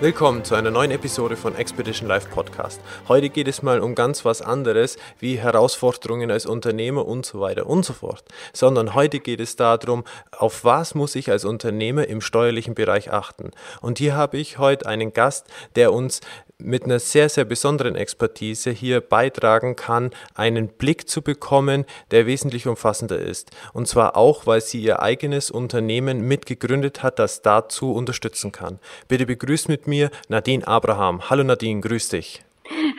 Willkommen zu einer neuen Episode von Expedition Life Podcast. Heute geht es mal um ganz was anderes wie Herausforderungen als Unternehmer und so weiter und so fort, sondern heute geht es darum, auf was muss ich als Unternehmer im steuerlichen Bereich achten. Und hier habe ich heute einen Gast, der uns mit einer sehr, sehr besonderen Expertise hier beitragen kann, einen Blick zu bekommen, der wesentlich umfassender ist. Und zwar auch, weil sie ihr eigenes Unternehmen mitgegründet hat, das dazu unterstützen kann. Bitte begrüßt mit mir Nadine Abraham. Hallo Nadine, grüß dich.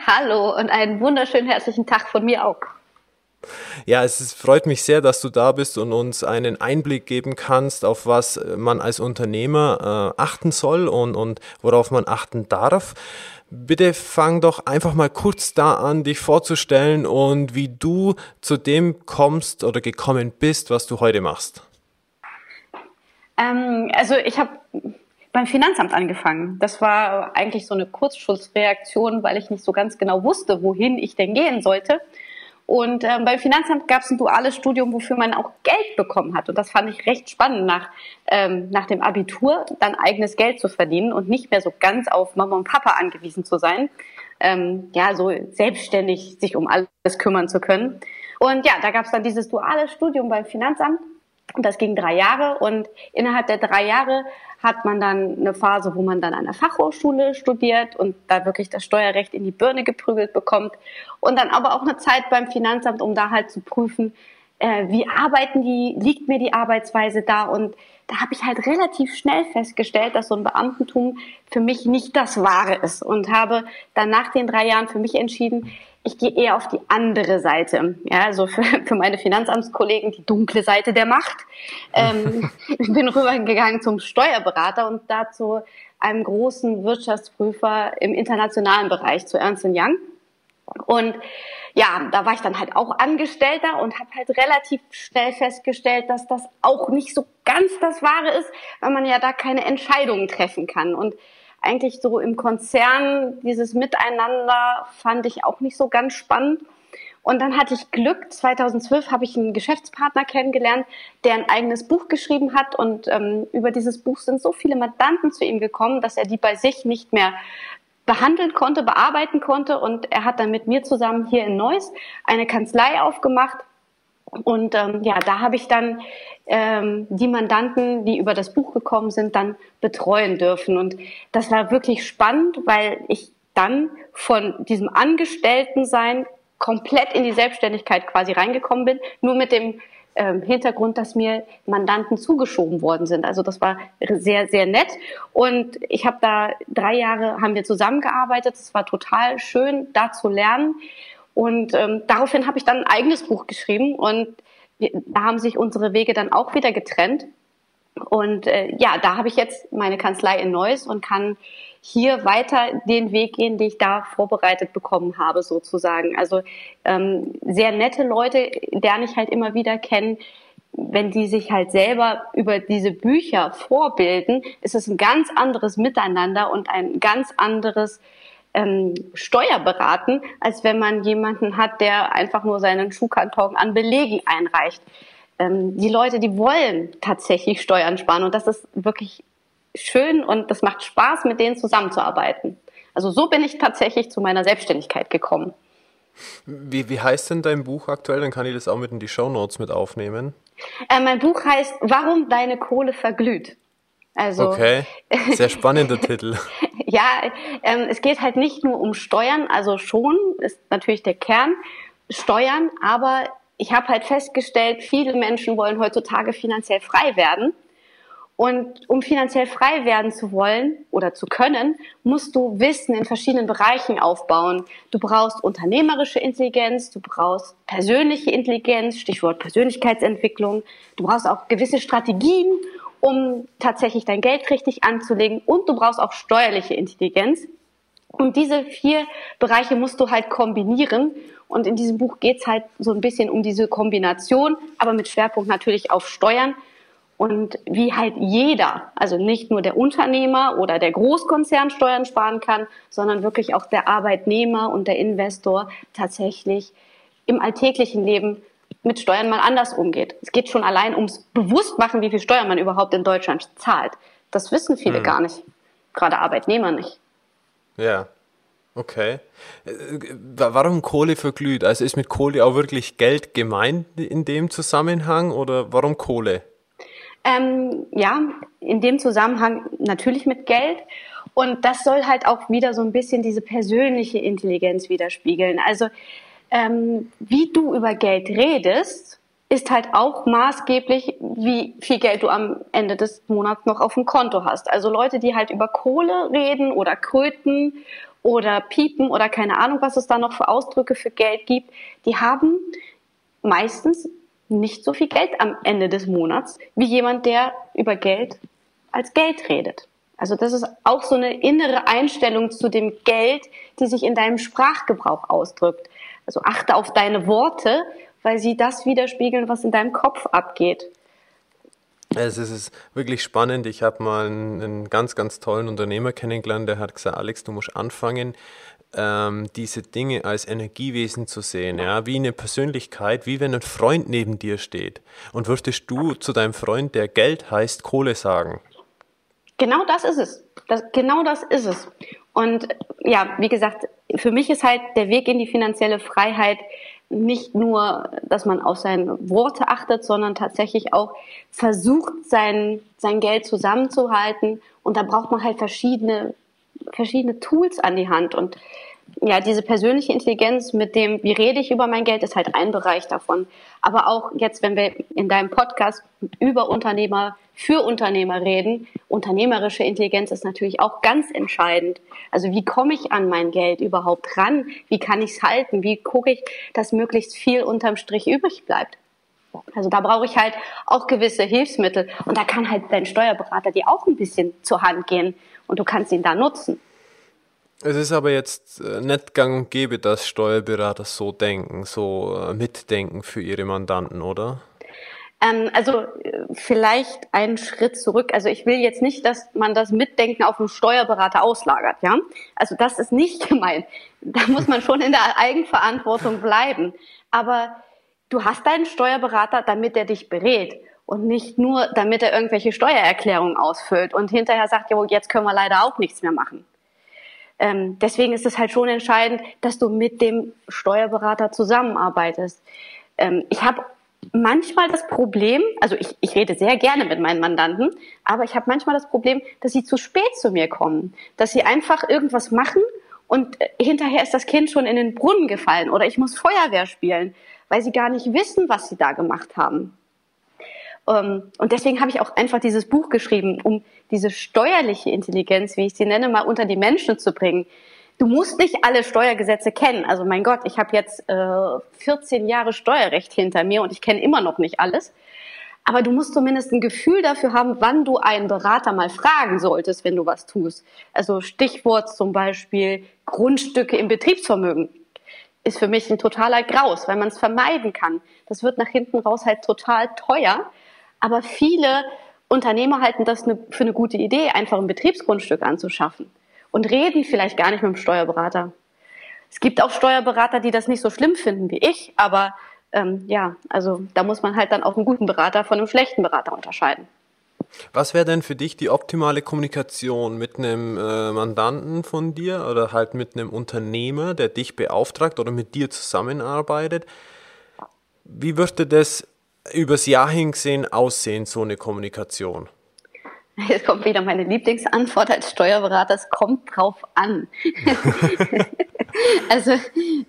Hallo und einen wunderschönen herzlichen Tag von mir auch. Ja, es ist, freut mich sehr, dass du da bist und uns einen Einblick geben kannst, auf was man als Unternehmer äh, achten soll und, und worauf man achten darf. Bitte fang doch einfach mal kurz da an, dich vorzustellen und wie du zu dem kommst oder gekommen bist, was du heute machst. Ähm, also ich habe beim Finanzamt angefangen. Das war eigentlich so eine Kurzschussreaktion, weil ich nicht so ganz genau wusste, wohin ich denn gehen sollte. Und ähm, beim Finanzamt gab es ein duales Studium, wofür man auch Geld bekommen hat. Und das fand ich recht spannend, nach, ähm, nach dem Abitur dann eigenes Geld zu verdienen und nicht mehr so ganz auf Mama und Papa angewiesen zu sein. Ähm, ja, so selbstständig sich um alles kümmern zu können. Und ja, da gab es dann dieses duale Studium beim Finanzamt. Das ging drei Jahre. Und innerhalb der drei Jahre hat man dann eine Phase, wo man dann an der Fachhochschule studiert und da wirklich das Steuerrecht in die Birne geprügelt bekommt. Und dann aber auch eine Zeit beim Finanzamt, um da halt zu prüfen, äh, wie arbeiten die, liegt mir die Arbeitsweise da und da habe ich halt relativ schnell festgestellt, dass so ein Beamtentum für mich nicht das Wahre ist und habe dann nach den drei Jahren für mich entschieden, ich gehe eher auf die andere Seite. Ja, also für, für meine Finanzamtskollegen die dunkle Seite der Macht. Ähm, ich bin rübergegangen zum Steuerberater und dazu einem großen Wirtschaftsprüfer im internationalen Bereich, zu Ernst Young. Und ja, da war ich dann halt auch Angestellter und habe halt relativ schnell festgestellt, dass das auch nicht so ganz das Wahre ist, weil man ja da keine Entscheidungen treffen kann. Und eigentlich so im Konzern dieses Miteinander fand ich auch nicht so ganz spannend. Und dann hatte ich Glück. 2012 habe ich einen Geschäftspartner kennengelernt, der ein eigenes Buch geschrieben hat. Und ähm, über dieses Buch sind so viele Mandanten zu ihm gekommen, dass er die bei sich nicht mehr behandeln konnte, bearbeiten konnte. Und er hat dann mit mir zusammen hier in Neuss eine Kanzlei aufgemacht. Und ähm, ja, da habe ich dann ähm, die Mandanten, die über das Buch gekommen sind, dann betreuen dürfen. Und das war wirklich spannend, weil ich dann von diesem Angestelltensein komplett in die Selbstständigkeit quasi reingekommen bin, nur mit dem ähm, Hintergrund, dass mir Mandanten zugeschoben worden sind. Also das war sehr, sehr nett. Und ich habe da drei Jahre haben wir zusammengearbeitet. Es war total schön, da zu lernen. Und ähm, daraufhin habe ich dann ein eigenes Buch geschrieben und wir, da haben sich unsere Wege dann auch wieder getrennt. Und äh, ja, da habe ich jetzt meine Kanzlei in Neuss und kann hier weiter den Weg gehen, den ich da vorbereitet bekommen habe, sozusagen. Also ähm, sehr nette Leute lerne ich halt immer wieder kennen. Wenn die sich halt selber über diese Bücher vorbilden, ist es ein ganz anderes Miteinander und ein ganz anderes ähm, Steuerberaten, als wenn man jemanden hat, der einfach nur seinen Schuhkarton an Belegen einreicht. Ähm, die Leute, die wollen tatsächlich Steuern sparen und das ist wirklich schön und das macht Spaß, mit denen zusammenzuarbeiten. Also so bin ich tatsächlich zu meiner Selbstständigkeit gekommen. Wie, wie heißt denn dein Buch aktuell? Dann kann ich das auch mit in die Show Notes mit aufnehmen. Äh, mein Buch heißt Warum deine Kohle verglüht. Also, okay, sehr spannender Titel. Ja, ähm, es geht halt nicht nur um Steuern, also schon ist natürlich der Kern Steuern, aber ich habe halt festgestellt, viele Menschen wollen heutzutage finanziell frei werden. Und um finanziell frei werden zu wollen oder zu können, musst du Wissen in verschiedenen Bereichen aufbauen. Du brauchst unternehmerische Intelligenz, du brauchst persönliche Intelligenz, Stichwort Persönlichkeitsentwicklung. Du brauchst auch gewisse Strategien, um tatsächlich dein Geld richtig anzulegen. Und du brauchst auch steuerliche Intelligenz. Und diese vier Bereiche musst du halt kombinieren. Und in diesem Buch geht es halt so ein bisschen um diese Kombination, aber mit Schwerpunkt natürlich auf Steuern. Und wie halt jeder, also nicht nur der Unternehmer oder der Großkonzern Steuern sparen kann, sondern wirklich auch der Arbeitnehmer und der Investor tatsächlich im alltäglichen Leben mit Steuern mal anders umgeht. Es geht schon allein ums Bewusstmachen, wie viel Steuern man überhaupt in Deutschland zahlt. Das wissen viele hm. gar nicht. Gerade Arbeitnehmer nicht. Ja. Okay. Äh, warum Kohle verglüht? Also ist mit Kohle auch wirklich Geld gemeint in dem Zusammenhang oder warum Kohle? Ähm, ja, in dem Zusammenhang natürlich mit Geld. Und das soll halt auch wieder so ein bisschen diese persönliche Intelligenz widerspiegeln. Also ähm, wie du über Geld redest, ist halt auch maßgeblich, wie viel Geld du am Ende des Monats noch auf dem Konto hast. Also Leute, die halt über Kohle reden oder Kröten oder Piepen oder keine Ahnung, was es da noch für Ausdrücke für Geld gibt, die haben meistens nicht so viel Geld am Ende des Monats wie jemand, der über Geld als Geld redet. Also das ist auch so eine innere Einstellung zu dem Geld, die sich in deinem Sprachgebrauch ausdrückt. Also achte auf deine Worte, weil sie das widerspiegeln, was in deinem Kopf abgeht. Es ist wirklich spannend. Ich habe mal einen, einen, ganz, ganz tollen Unternehmer kennengelernt, der hat gesagt, Alex, du musst anfangen, ähm, diese Dinge als Energiewesen zu sehen, ja, wie eine Persönlichkeit, wie wenn ein Freund neben dir steht. Und würdest du zu deinem Freund, der Geld heißt, Kohle sagen? Genau das ist es. Das, genau das ist es. Und ja, wie gesagt, für mich ist halt der Weg in die finanzielle Freiheit nicht nur, dass man auf seine Worte achtet, sondern tatsächlich auch versucht, sein, sein Geld zusammenzuhalten. Und da braucht man halt verschiedene verschiedene Tools an die Hand und ja, diese persönliche Intelligenz mit dem, wie rede ich über mein Geld, ist halt ein Bereich davon. Aber auch jetzt, wenn wir in deinem Podcast über Unternehmer für Unternehmer reden, unternehmerische Intelligenz ist natürlich auch ganz entscheidend. Also wie komme ich an mein Geld überhaupt ran? Wie kann ich es halten? Wie gucke ich, dass möglichst viel unterm Strich übrig bleibt? Also da brauche ich halt auch gewisse Hilfsmittel. Und da kann halt dein Steuerberater dir auch ein bisschen zur Hand gehen und du kannst ihn da nutzen. Es ist aber jetzt äh, nicht gang und gäbe, dass Steuerberater so denken, so äh, mitdenken für ihre Mandanten, oder? Ähm, also äh, vielleicht einen Schritt zurück. Also ich will jetzt nicht, dass man das Mitdenken auf den Steuerberater auslagert, ja? Also das ist nicht gemeint. Da muss man schon in der Eigenverantwortung bleiben. Aber du hast deinen Steuerberater, damit er dich berät und nicht nur, damit er irgendwelche Steuererklärungen ausfüllt und hinterher sagt, jo, jetzt können wir leider auch nichts mehr machen. Ähm, deswegen ist es halt schon entscheidend, dass du mit dem Steuerberater zusammenarbeitest. Ähm, ich habe manchmal das Problem, also ich, ich rede sehr gerne mit meinen Mandanten, aber ich habe manchmal das Problem, dass sie zu spät zu mir kommen, dass sie einfach irgendwas machen und äh, hinterher ist das Kind schon in den Brunnen gefallen oder ich muss Feuerwehr spielen, weil sie gar nicht wissen, was sie da gemacht haben. Ähm, und deswegen habe ich auch einfach dieses Buch geschrieben, um diese steuerliche Intelligenz, wie ich sie nenne, mal unter die Menschen zu bringen. Du musst nicht alle Steuergesetze kennen. Also mein Gott, ich habe jetzt äh, 14 Jahre Steuerrecht hinter mir und ich kenne immer noch nicht alles. Aber du musst zumindest ein Gefühl dafür haben, wann du einen Berater mal fragen solltest, wenn du was tust. Also Stichwort zum Beispiel Grundstücke im Betriebsvermögen ist für mich ein totaler Graus, weil man es vermeiden kann. Das wird nach hinten raus halt total teuer. Aber viele Unternehmer halten das für eine gute Idee, einfach ein Betriebsgrundstück anzuschaffen und reden vielleicht gar nicht mit dem Steuerberater. Es gibt auch Steuerberater, die das nicht so schlimm finden wie ich, aber ähm, ja, also da muss man halt dann auch einen guten Berater von einem schlechten Berater unterscheiden. Was wäre denn für dich die optimale Kommunikation mit einem äh, Mandanten von dir oder halt mit einem Unternehmer, der dich beauftragt oder mit dir zusammenarbeitet? Wie würde das übers Jahr hingesehen aussehen, so eine Kommunikation? Jetzt kommt wieder meine Lieblingsantwort als Steuerberater, es kommt drauf an. also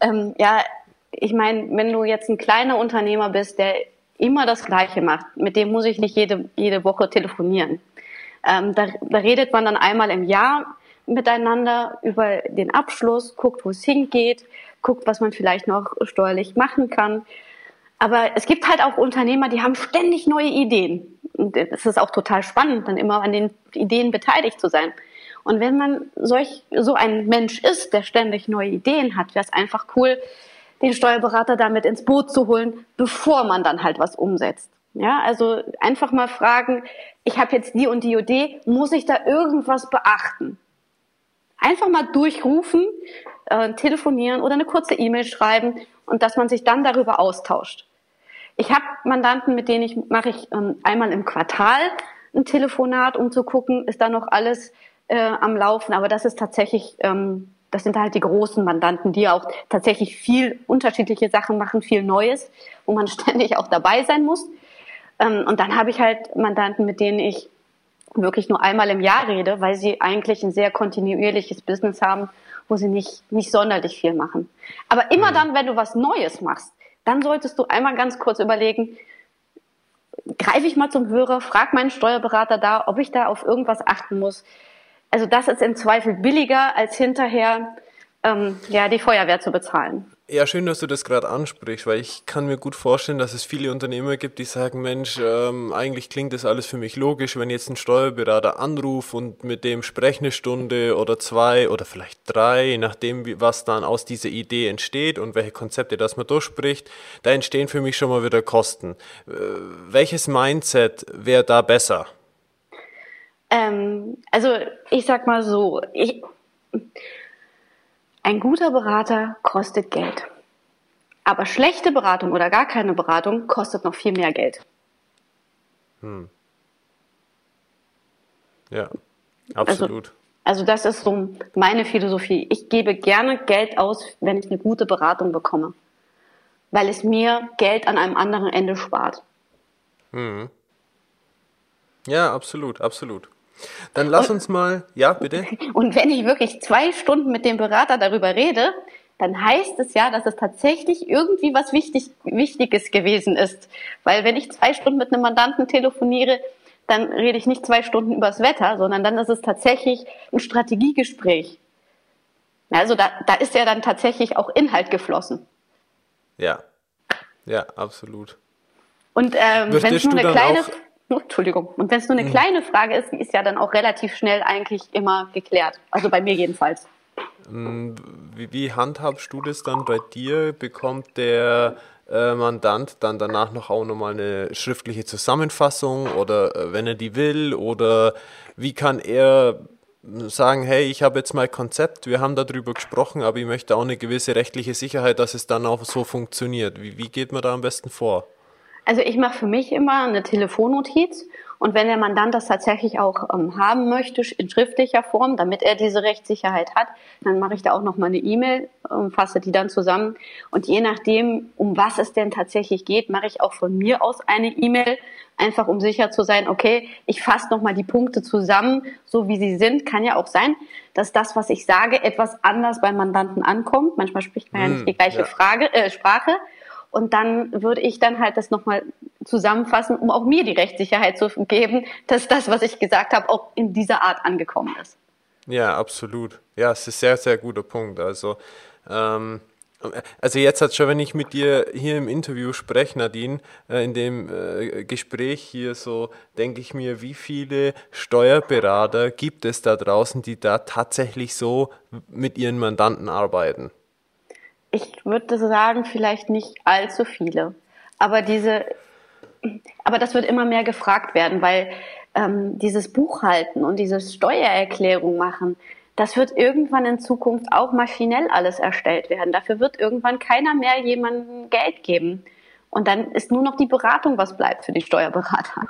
ähm, ja, ich meine, wenn du jetzt ein kleiner Unternehmer bist, der immer das Gleiche macht, mit dem muss ich nicht jede, jede Woche telefonieren. Ähm, da, da redet man dann einmal im Jahr miteinander über den Abschluss, guckt, wo es hingeht, guckt, was man vielleicht noch steuerlich machen kann. Aber es gibt halt auch Unternehmer, die haben ständig neue Ideen. Und es ist auch total spannend, dann immer an den Ideen beteiligt zu sein. Und wenn man solch, so ein Mensch ist, der ständig neue Ideen hat, wäre es einfach cool, den Steuerberater damit ins Boot zu holen, bevor man dann halt was umsetzt. Ja, also einfach mal fragen, ich habe jetzt die und die Idee, muss ich da irgendwas beachten? Einfach mal durchrufen, äh, telefonieren oder eine kurze E-Mail schreiben und dass man sich dann darüber austauscht. Ich habe Mandanten, mit denen ich mache ich ähm, einmal im Quartal ein Telefonat, um zu gucken, ist da noch alles äh, am Laufen. Aber das ist tatsächlich, ähm, das sind halt die großen Mandanten, die auch tatsächlich viel unterschiedliche Sachen machen, viel Neues, wo man ständig auch dabei sein muss. Ähm, und dann habe ich halt Mandanten, mit denen ich wirklich nur einmal im Jahr rede, weil sie eigentlich ein sehr kontinuierliches Business haben, wo sie nicht, nicht sonderlich viel machen. Aber immer mhm. dann, wenn du was Neues machst, dann solltest du einmal ganz kurz überlegen, greife ich mal zum Hörer, frag meinen Steuerberater da, ob ich da auf irgendwas achten muss. Also das ist im Zweifel billiger, als hinterher ähm, ja, die Feuerwehr zu bezahlen. Ja, schön, dass du das gerade ansprichst, weil ich kann mir gut vorstellen, dass es viele Unternehmer gibt, die sagen, Mensch, ähm, eigentlich klingt das alles für mich logisch, wenn jetzt ein Steuerberater anruft und mit dem spreche eine Stunde oder zwei oder vielleicht drei, je nachdem, was dann aus dieser Idee entsteht und welche Konzepte das man durchspricht, da entstehen für mich schon mal wieder Kosten. Äh, welches Mindset wäre da besser? Ähm, also ich sag mal so, ich ein guter Berater kostet Geld. Aber schlechte Beratung oder gar keine Beratung kostet noch viel mehr Geld. Hm. Ja, absolut. Also, also das ist so meine Philosophie. Ich gebe gerne Geld aus, wenn ich eine gute Beratung bekomme. Weil es mir Geld an einem anderen Ende spart. Hm. Ja, absolut, absolut. Dann lass und, uns mal, ja, bitte. Und wenn ich wirklich zwei Stunden mit dem Berater darüber rede, dann heißt es ja, dass es tatsächlich irgendwie was wichtig, Wichtiges gewesen ist. Weil wenn ich zwei Stunden mit einem Mandanten telefoniere, dann rede ich nicht zwei Stunden übers Wetter, sondern dann ist es tatsächlich ein Strategiegespräch. Also da, da ist ja dann tatsächlich auch Inhalt geflossen. Ja, ja, absolut. Und ähm, wenn es nur eine kleine... Auch Entschuldigung. Und wenn es nur eine mhm. kleine Frage ist, die ist ja dann auch relativ schnell eigentlich immer geklärt. Also bei mir jedenfalls. Mm, wie, wie handhabst du das dann bei dir? Bekommt der äh, Mandant dann danach noch auch nochmal eine schriftliche Zusammenfassung oder äh, wenn er die will? Oder wie kann er sagen, hey, ich habe jetzt mein Konzept, wir haben darüber gesprochen, aber ich möchte auch eine gewisse rechtliche Sicherheit, dass es dann auch so funktioniert. Wie, wie geht man da am besten vor? Also ich mache für mich immer eine Telefonnotiz und wenn der Mandant das tatsächlich auch ähm, haben möchte in schriftlicher Form, damit er diese Rechtssicherheit hat, dann mache ich da auch noch mal eine E-Mail, ähm, fasse die dann zusammen und je nachdem, um was es denn tatsächlich geht, mache ich auch von mir aus eine E-Mail, einfach um sicher zu sein, okay, ich fasse noch mal die Punkte zusammen, so wie sie sind. Kann ja auch sein, dass das, was ich sage, etwas anders beim Mandanten ankommt. Manchmal spricht man ja nicht hm, die gleiche ja. Frage, äh, Sprache. Und dann würde ich dann halt das nochmal zusammenfassen, um auch mir die Rechtssicherheit zu geben, dass das, was ich gesagt habe, auch in dieser Art angekommen ist. Ja, absolut. Ja, es ist ein sehr, sehr guter Punkt. Also, ähm, also jetzt hat schon, wenn ich mit dir hier im Interview spreche, Nadine, äh, in dem äh, Gespräch hier so, denke ich mir, wie viele Steuerberater gibt es da draußen, die da tatsächlich so mit ihren Mandanten arbeiten? Ich würde sagen, vielleicht nicht allzu viele. Aber diese, aber das wird immer mehr gefragt werden, weil ähm, dieses Buchhalten und dieses Steuererklärung machen, das wird irgendwann in Zukunft auch maschinell alles erstellt werden. Dafür wird irgendwann keiner mehr jemandem Geld geben. Und dann ist nur noch die Beratung, was bleibt für die Steuerberater.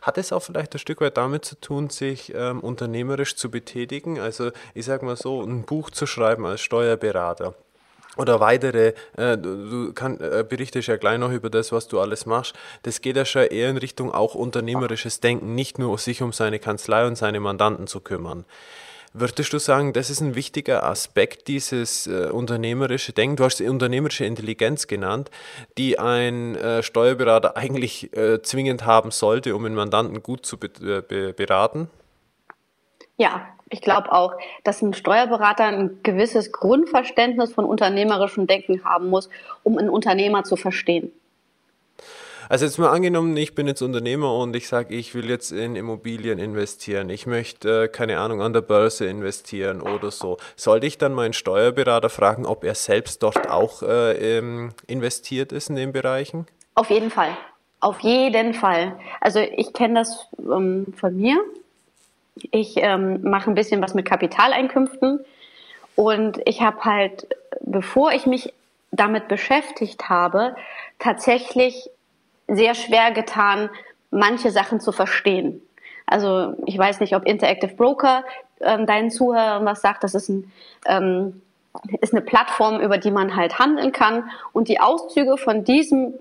Hat es auch vielleicht ein Stück weit damit zu tun, sich ähm, unternehmerisch zu betätigen? Also ich sage mal so, ein Buch zu schreiben als Steuerberater oder weitere, äh, du kann, äh, berichtest ja gleich noch über das, was du alles machst. Das geht ja schon eher in Richtung auch unternehmerisches Denken, nicht nur sich um seine Kanzlei und seine Mandanten zu kümmern. Würdest du sagen, das ist ein wichtiger Aspekt dieses äh, unternehmerische Denken? Du hast die unternehmerische Intelligenz genannt, die ein äh, Steuerberater eigentlich äh, zwingend haben sollte, um einen Mandanten gut zu be äh, be beraten? Ja, ich glaube auch, dass ein Steuerberater ein gewisses Grundverständnis von unternehmerischem Denken haben muss, um einen Unternehmer zu verstehen. Also jetzt mal angenommen, ich bin jetzt Unternehmer und ich sage, ich will jetzt in Immobilien investieren. Ich möchte, äh, keine Ahnung, an der Börse investieren oder so. Sollte ich dann meinen Steuerberater fragen, ob er selbst dort auch äh, investiert ist in den Bereichen? Auf jeden Fall. Auf jeden Fall. Also ich kenne das ähm, von mir. Ich ähm, mache ein bisschen was mit Kapitaleinkünften und ich habe halt, bevor ich mich damit beschäftigt habe, tatsächlich sehr schwer getan, manche Sachen zu verstehen. Also ich weiß nicht, ob Interactive Broker ähm, deinen Zuhörern was sagt. Das ist, ein, ähm, ist eine Plattform, über die man halt handeln kann. Und die Auszüge von diesem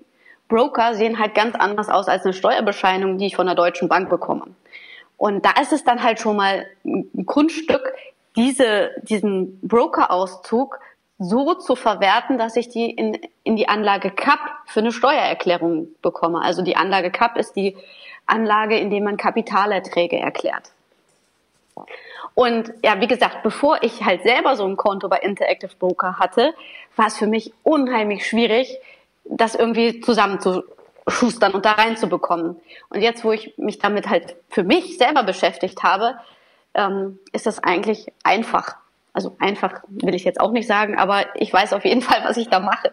Broker sehen halt ganz anders aus als eine Steuerbescheinigung, die ich von der Deutschen Bank bekomme. Und da ist es dann halt schon mal ein Kunststück, diese, diesen Broker-Auszug so zu verwerten, dass ich die in, in die Anlage CAP für eine Steuererklärung bekomme. Also die Anlage CAP ist die Anlage, in der man Kapitalerträge erklärt. Und ja, wie gesagt, bevor ich halt selber so ein Konto bei Interactive Broker hatte, war es für mich unheimlich schwierig, das irgendwie zusammenzuschustern und da reinzubekommen. Und jetzt, wo ich mich damit halt für mich selber beschäftigt habe, ähm, ist das eigentlich einfach. Also einfach will ich jetzt auch nicht sagen, aber ich weiß auf jeden Fall, was ich da mache.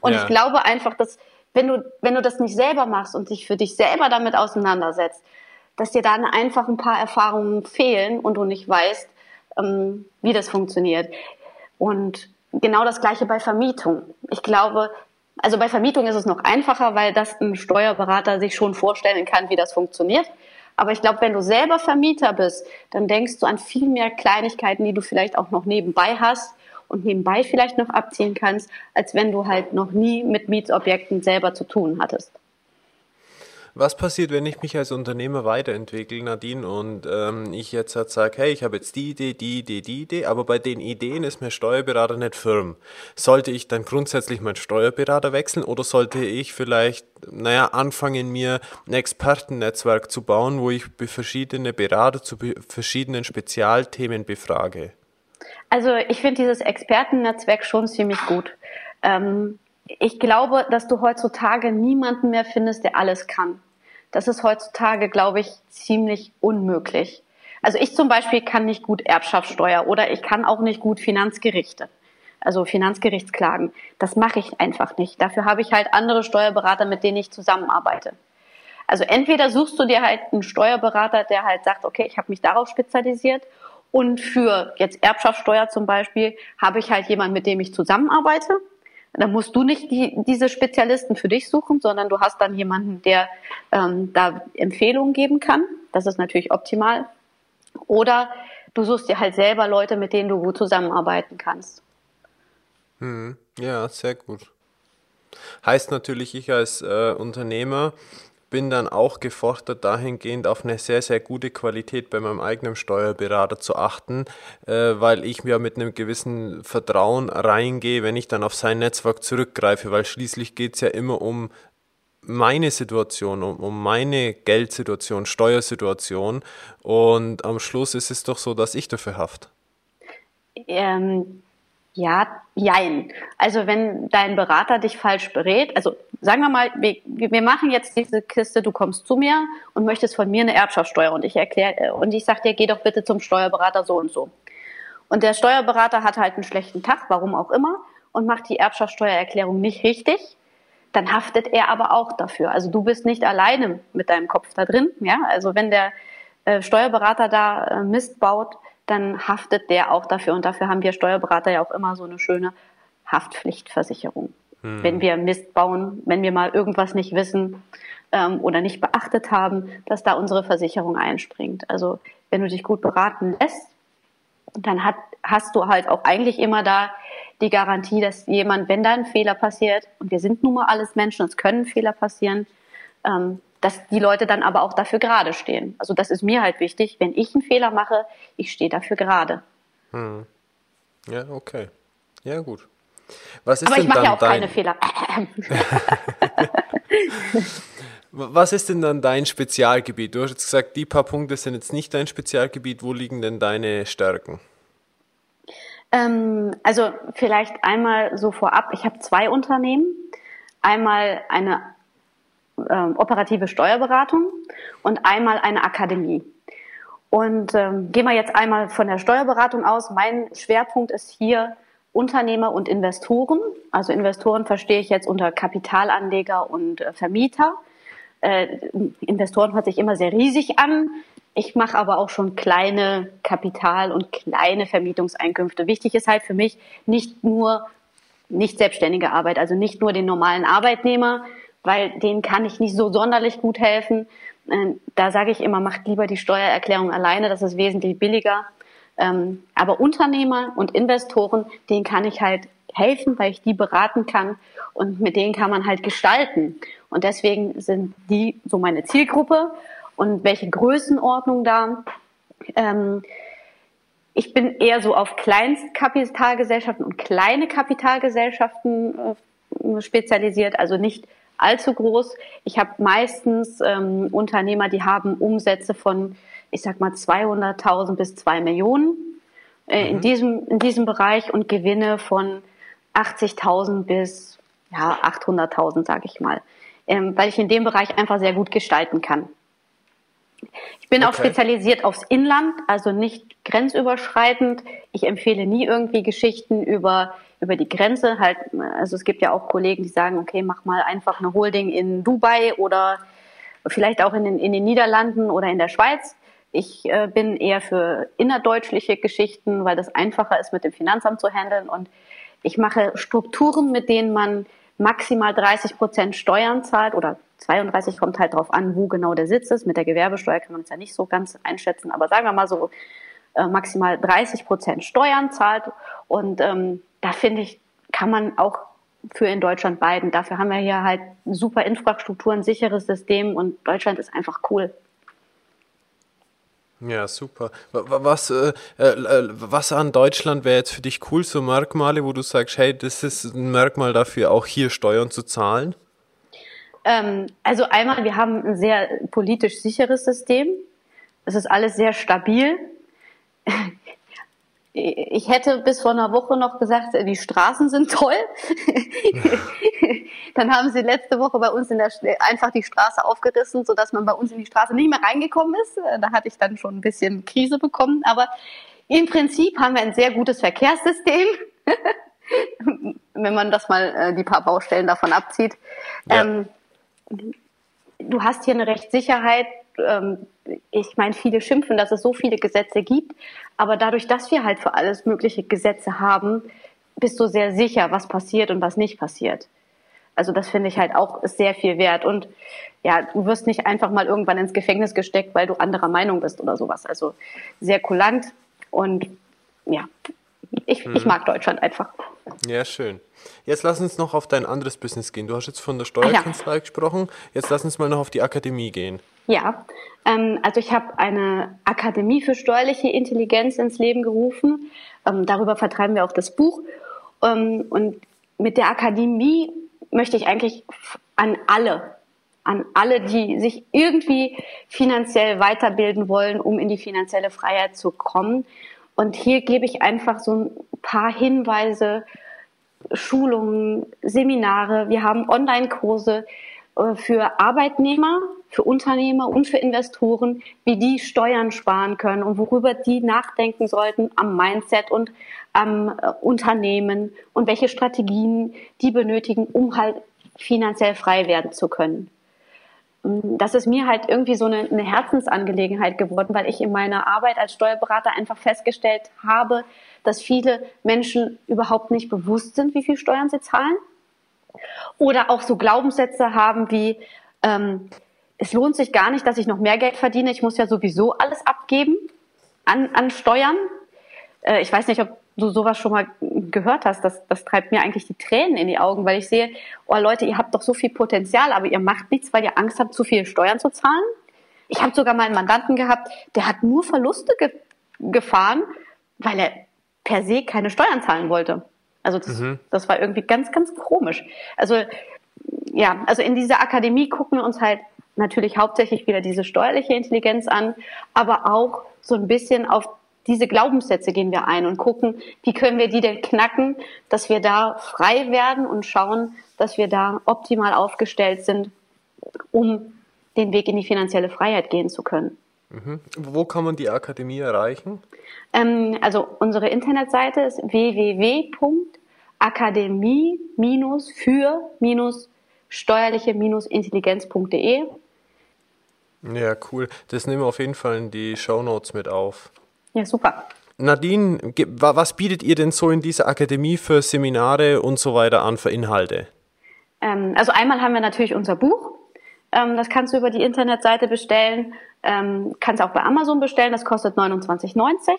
Und ja. ich glaube einfach, dass wenn du, wenn du das nicht selber machst und dich für dich selber damit auseinandersetzt, dass dir da einfach ein paar Erfahrungen fehlen und du nicht weißt, ähm, wie das funktioniert. Und genau das gleiche bei Vermietung. Ich glaube, also bei Vermietung ist es noch einfacher, weil das ein Steuerberater sich schon vorstellen kann, wie das funktioniert. Aber ich glaube, wenn du selber Vermieter bist, dann denkst du an viel mehr Kleinigkeiten, die du vielleicht auch noch nebenbei hast und nebenbei vielleicht noch abziehen kannst, als wenn du halt noch nie mit Mietobjekten selber zu tun hattest. Was passiert, wenn ich mich als Unternehmer weiterentwickle, Nadine, und ähm, ich jetzt halt sage, hey, ich habe jetzt die Idee, die Idee, die Idee, aber bei den Ideen ist mir Steuerberater nicht firm. Sollte ich dann grundsätzlich meinen Steuerberater wechseln oder sollte ich vielleicht, naja, anfangen, mir ein Expertennetzwerk zu bauen, wo ich verschiedene Berater zu verschiedenen Spezialthemen befrage? Also ich finde dieses Expertennetzwerk schon ziemlich gut. Ähm, ich glaube, dass du heutzutage niemanden mehr findest, der alles kann. Das ist heutzutage, glaube ich, ziemlich unmöglich. Also ich zum Beispiel kann nicht gut Erbschaftssteuer oder ich kann auch nicht gut Finanzgerichte, also Finanzgerichtsklagen. Das mache ich einfach nicht. Dafür habe ich halt andere Steuerberater, mit denen ich zusammenarbeite. Also entweder suchst du dir halt einen Steuerberater, der halt sagt, okay, ich habe mich darauf spezialisiert und für jetzt Erbschaftssteuer zum Beispiel habe ich halt jemanden, mit dem ich zusammenarbeite da musst du nicht die, diese Spezialisten für dich suchen, sondern du hast dann jemanden, der ähm, da Empfehlungen geben kann. Das ist natürlich optimal. Oder du suchst dir halt selber Leute, mit denen du gut zusammenarbeiten kannst. Hm, ja, sehr gut. Heißt natürlich, ich als äh, Unternehmer bin dann auch gefordert, dahingehend auf eine sehr, sehr gute Qualität bei meinem eigenen Steuerberater zu achten, äh, weil ich mir mit einem gewissen Vertrauen reingehe, wenn ich dann auf sein Netzwerk zurückgreife, weil schließlich geht es ja immer um meine Situation, um, um meine Geldsituation, Steuersituation und am Schluss ist es doch so, dass ich dafür haft. Ähm, ja, jein. Also wenn dein Berater dich falsch berät, also sagen wir mal, wir, wir machen jetzt diese Kiste, du kommst zu mir und möchtest von mir eine Erbschaftssteuer und ich erkläre äh, und ich sag dir, geh doch bitte zum Steuerberater so und so. Und der Steuerberater hat halt einen schlechten Tag, warum auch immer, und macht die Erbschaftssteuererklärung nicht richtig, dann haftet er aber auch dafür. Also du bist nicht alleine mit deinem Kopf da drin, ja? Also wenn der äh, Steuerberater da äh, Mist baut, dann haftet der auch dafür. Und dafür haben wir Steuerberater ja auch immer so eine schöne Haftpflichtversicherung. Hm. Wenn wir Mist bauen, wenn wir mal irgendwas nicht wissen ähm, oder nicht beachtet haben, dass da unsere Versicherung einspringt. Also wenn du dich gut beraten lässt, dann hat, hast du halt auch eigentlich immer da die Garantie, dass jemand, wenn da ein Fehler passiert, und wir sind nun mal alles Menschen, es können Fehler passieren, ähm, dass die Leute dann aber auch dafür gerade stehen. Also das ist mir halt wichtig. Wenn ich einen Fehler mache, ich stehe dafür gerade. Hm. Ja, okay. Ja, gut. Was ist aber denn ich mache ja auch dein... keine Fehler. Was ist denn dann dein Spezialgebiet? Du hast jetzt gesagt, die paar Punkte sind jetzt nicht dein Spezialgebiet. Wo liegen denn deine Stärken? Ähm, also vielleicht einmal so vorab. Ich habe zwei Unternehmen. Einmal eine ähm, operative Steuerberatung und einmal eine Akademie. Und ähm, gehen wir jetzt einmal von der Steuerberatung aus. Mein Schwerpunkt ist hier Unternehmer und Investoren. Also Investoren verstehe ich jetzt unter Kapitalanleger und äh, Vermieter. Äh, Investoren hört sich immer sehr riesig an. Ich mache aber auch schon kleine Kapital- und kleine Vermietungseinkünfte. Wichtig ist halt für mich nicht nur nicht selbstständige Arbeit, also nicht nur den normalen Arbeitnehmer, weil denen kann ich nicht so sonderlich gut helfen. Äh, da sage ich immer, macht lieber die Steuererklärung alleine, das ist wesentlich billiger. Ähm, aber Unternehmer und Investoren, denen kann ich halt helfen, weil ich die beraten kann und mit denen kann man halt gestalten. Und deswegen sind die so meine Zielgruppe und welche Größenordnung da. Ähm, ich bin eher so auf Kleinstkapitalgesellschaften und kleine Kapitalgesellschaften äh, spezialisiert, also nicht allzu groß. Ich habe meistens ähm, Unternehmer, die haben Umsätze von, ich sag mal, 200.000 bis 2 Millionen äh, mhm. in, diesem, in diesem Bereich und Gewinne von 80.000 bis ja, 800.000, sage ich mal, ähm, weil ich in dem Bereich einfach sehr gut gestalten kann. Ich bin okay. auch spezialisiert aufs Inland, also nicht grenzüberschreitend. Ich empfehle nie irgendwie Geschichten über, über die Grenze. Halt, also es gibt ja auch Kollegen, die sagen, okay, mach mal einfach eine Holding in Dubai oder vielleicht auch in den, in den Niederlanden oder in der Schweiz. Ich äh, bin eher für innerdeutschliche Geschichten, weil das einfacher ist, mit dem Finanzamt zu handeln. Und ich mache Strukturen, mit denen man maximal 30 Prozent Steuern zahlt oder 32 kommt halt darauf an, wo genau der Sitz ist. Mit der Gewerbesteuer kann man es ja nicht so ganz einschätzen, aber sagen wir mal so äh, maximal 30 Prozent Steuern zahlt. Und ähm, da finde ich, kann man auch für in Deutschland beiden. Dafür haben wir hier halt super Infrastruktur, ein sicheres System und Deutschland ist einfach cool. Ja, super. Was, äh, äh, was an Deutschland wäre jetzt für dich cool, so Merkmale, wo du sagst, hey, das ist ein Merkmal dafür, auch hier Steuern zu zahlen? Ähm, also einmal, wir haben ein sehr politisch sicheres System. Es ist alles sehr stabil. Ich hätte bis vor einer Woche noch gesagt, die Straßen sind toll. Dann haben sie letzte Woche bei uns in der einfach die Straße aufgerissen, sodass man bei uns in die Straße nicht mehr reingekommen ist. Da hatte ich dann schon ein bisschen Krise bekommen. Aber im Prinzip haben wir ein sehr gutes Verkehrssystem. Wenn man das mal äh, die paar Baustellen davon abzieht. Ja. Ähm, du hast hier eine Rechtssicherheit. Ähm, ich meine, viele schimpfen, dass es so viele Gesetze gibt, aber dadurch, dass wir halt für alles mögliche Gesetze haben, bist du sehr sicher, was passiert und was nicht passiert. Also das finde ich halt auch sehr viel wert. Und ja, du wirst nicht einfach mal irgendwann ins Gefängnis gesteckt, weil du anderer Meinung bist oder sowas. Also sehr kulant und ja, ich, hm. ich mag Deutschland einfach. Ja, schön. Jetzt lass uns noch auf dein anderes Business gehen. Du hast jetzt von der Steuerkanzlei ah, ja. gesprochen. Jetzt lass uns mal noch auf die Akademie gehen. Ja, ähm, also ich habe eine Akademie für steuerliche Intelligenz ins Leben gerufen. Ähm, darüber vertreiben wir auch das Buch. Ähm, und mit der Akademie möchte ich eigentlich an alle, an alle, die sich irgendwie finanziell weiterbilden wollen, um in die finanzielle Freiheit zu kommen. Und hier gebe ich einfach so ein paar Hinweise, Schulungen, Seminare. Wir haben Online-Kurse äh, für Arbeitnehmer, für Unternehmer und für Investoren, wie die Steuern sparen können und worüber die nachdenken sollten am Mindset und am äh, Unternehmen und welche Strategien die benötigen, um halt finanziell frei werden zu können. Mm, das ist mir halt irgendwie so eine, eine Herzensangelegenheit geworden, weil ich in meiner Arbeit als Steuerberater einfach festgestellt habe, dass viele Menschen überhaupt nicht bewusst sind, wie viel Steuern sie zahlen. Oder auch so Glaubenssätze haben wie, ähm, es lohnt sich gar nicht, dass ich noch mehr Geld verdiene, ich muss ja sowieso alles abgeben an, an Steuern. Äh, ich weiß nicht, ob du sowas schon mal gehört hast, das, das treibt mir eigentlich die Tränen in die Augen, weil ich sehe, oh Leute, ihr habt doch so viel Potenzial, aber ihr macht nichts, weil ihr Angst habt, zu viel Steuern zu zahlen. Ich habe sogar mal einen Mandanten gehabt, der hat nur Verluste ge gefahren, weil er per se keine Steuern zahlen wollte. Also das, mhm. das war irgendwie ganz, ganz komisch. Also ja, also in dieser Akademie gucken wir uns halt natürlich hauptsächlich wieder diese steuerliche Intelligenz an, aber auch so ein bisschen auf diese Glaubenssätze gehen wir ein und gucken, wie können wir die denn knacken, dass wir da frei werden und schauen, dass wir da optimal aufgestellt sind, um den Weg in die finanzielle Freiheit gehen zu können. Mhm. Wo kann man die Akademie erreichen? Ähm, also unsere Internetseite ist www.akademie-für-steuerliche-intelligenz.de. Ja, cool. Das nehmen wir auf jeden Fall in die Show Notes mit auf. Ja, super. Nadine, was bietet ihr denn so in dieser Akademie für Seminare und so weiter an für Inhalte? Ähm, also einmal haben wir natürlich unser Buch. Ähm, das kannst du über die Internetseite bestellen. Ähm, kannst auch bei Amazon bestellen. Das kostet 29,90.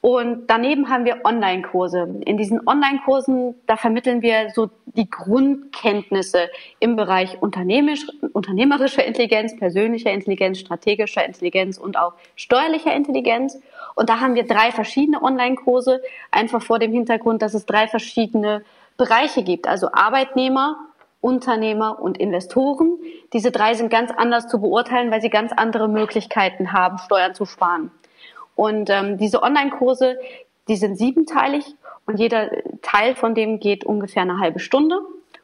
Und daneben haben wir Online-Kurse. In diesen Online-Kursen, da vermitteln wir so die Grundkenntnisse im Bereich unternehmerisch, unternehmerischer Intelligenz, persönlicher Intelligenz, strategischer Intelligenz und auch steuerlicher Intelligenz. Und da haben wir drei verschiedene Online-Kurse, einfach vor dem Hintergrund, dass es drei verschiedene Bereiche gibt. Also Arbeitnehmer, Unternehmer und Investoren. Diese drei sind ganz anders zu beurteilen, weil sie ganz andere Möglichkeiten haben, Steuern zu sparen. Und ähm, diese Online-Kurse, die sind siebenteilig und jeder Teil von dem geht ungefähr eine halbe Stunde,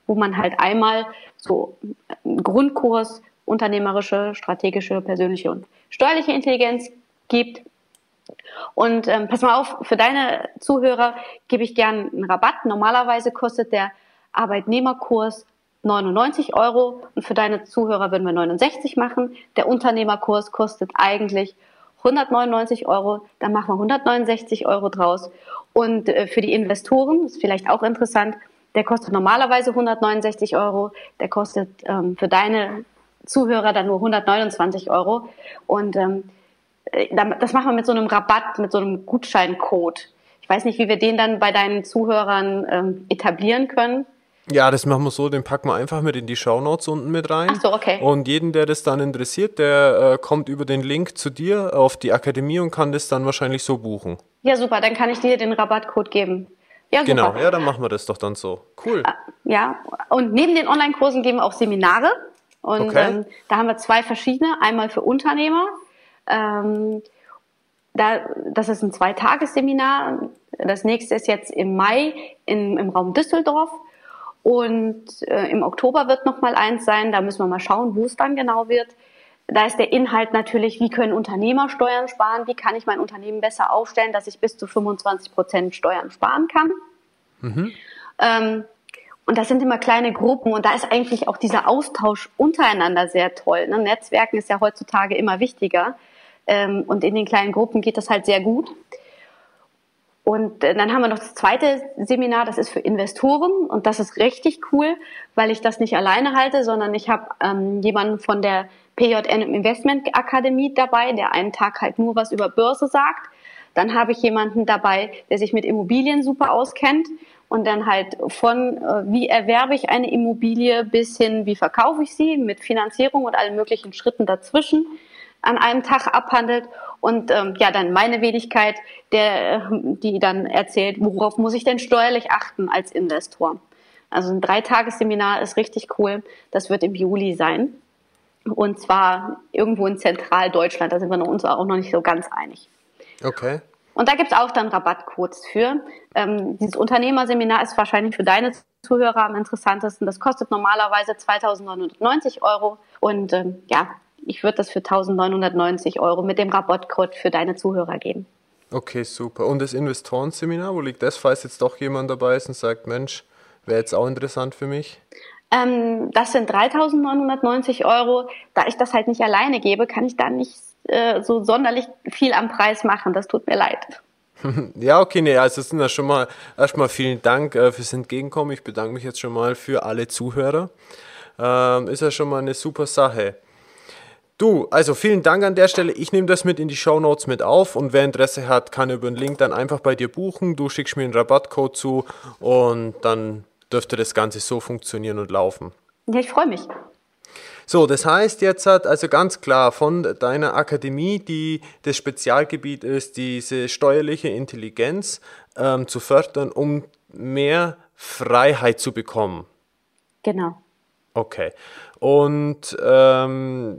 wo man halt einmal so einen Grundkurs unternehmerische, strategische, persönliche und steuerliche Intelligenz gibt. Und ähm, pass mal auf, für deine Zuhörer gebe ich gern einen Rabatt. Normalerweise kostet der Arbeitnehmerkurs 99 Euro und für deine Zuhörer würden wir 69 machen. Der Unternehmerkurs kostet eigentlich 199 Euro, dann machen wir 169 Euro draus. Und äh, für die Investoren, ist vielleicht auch interessant, der kostet normalerweise 169 Euro, der kostet ähm, für deine Zuhörer dann nur 129 Euro. Und ähm, äh, das machen wir mit so einem Rabatt, mit so einem Gutscheincode. Ich weiß nicht, wie wir den dann bei deinen Zuhörern ähm, etablieren können. Ja, das machen wir so, den packen wir einfach mit in die Shownotes unten mit rein. Ach so, okay. Und jeden, der das dann interessiert, der äh, kommt über den Link zu dir auf die Akademie und kann das dann wahrscheinlich so buchen. Ja, super, dann kann ich dir den Rabattcode geben. Ja, super. Genau, ja, dann machen wir das doch dann so. Cool. Äh, ja, und neben den Online-Kursen geben wir auch Seminare. Und okay. ähm, da haben wir zwei verschiedene. Einmal für Unternehmer. Ähm, da, das ist ein Zweitagesseminar. Das nächste ist jetzt im Mai in, im Raum Düsseldorf. Und äh, im Oktober wird noch mal eins sein. Da müssen wir mal schauen, wo es dann genau wird. Da ist der Inhalt natürlich, wie können Unternehmer Steuern sparen? Wie kann ich mein Unternehmen besser aufstellen, dass ich bis zu 25 Prozent Steuern sparen kann? Mhm. Ähm, und das sind immer kleine Gruppen und da ist eigentlich auch dieser Austausch untereinander sehr toll. Ne? Netzwerken ist ja heutzutage immer wichtiger. Ähm, und in den kleinen Gruppen geht das halt sehr gut. Und äh, dann haben wir noch das zweite Seminar, das ist für Investoren und das ist richtig cool, weil ich das nicht alleine halte, sondern ich habe ähm, jemanden von der PJN Investment Akademie dabei, der einen Tag halt nur was über Börse sagt. Dann habe ich jemanden dabei, der sich mit Immobilien super auskennt und dann halt von äh, wie erwerbe ich eine Immobilie bis hin wie verkaufe ich sie mit Finanzierung und allen möglichen Schritten dazwischen an einem Tag abhandelt und ähm, ja, dann meine Wenigkeit, der, die dann erzählt, worauf muss ich denn steuerlich achten als Investor. Also ein Dreitagesseminar ist richtig cool. Das wird im Juli sein. Und zwar irgendwo in Zentraldeutschland. Da sind wir uns auch noch nicht so ganz einig. Okay. Und da gibt es auch dann Rabattcodes für. Ähm, dieses Unternehmerseminar ist wahrscheinlich für deine Zuhörer am interessantesten. Das kostet normalerweise 2990 Euro. Und ähm, ja, ich würde das für 1990 Euro mit dem Rabattcode für deine Zuhörer geben. Okay, super. Und das Investorenseminar, wo liegt das, falls jetzt doch jemand dabei ist und sagt, Mensch, wäre jetzt auch interessant für mich? Ähm, das sind 3.990 Euro. Da ich das halt nicht alleine gebe, kann ich da nicht äh, so sonderlich viel am Preis machen. Das tut mir leid. Ja, okay, nee, also sind ja schon mal erstmal vielen Dank äh, fürs Entgegenkommen. Ich bedanke mich jetzt schon mal für alle Zuhörer. Ähm, ist ja schon mal eine super Sache. Du, also vielen Dank an der Stelle. Ich nehme das mit in die Show Notes mit auf und wer Interesse hat, kann über den Link dann einfach bei dir buchen. Du schickst mir einen Rabattcode zu und dann dürfte das Ganze so funktionieren und laufen. Ja, ich freue mich. So, das heißt jetzt hat also ganz klar von deiner Akademie, die das Spezialgebiet ist, diese steuerliche Intelligenz ähm, zu fördern, um mehr Freiheit zu bekommen. Genau. Okay. Und ähm,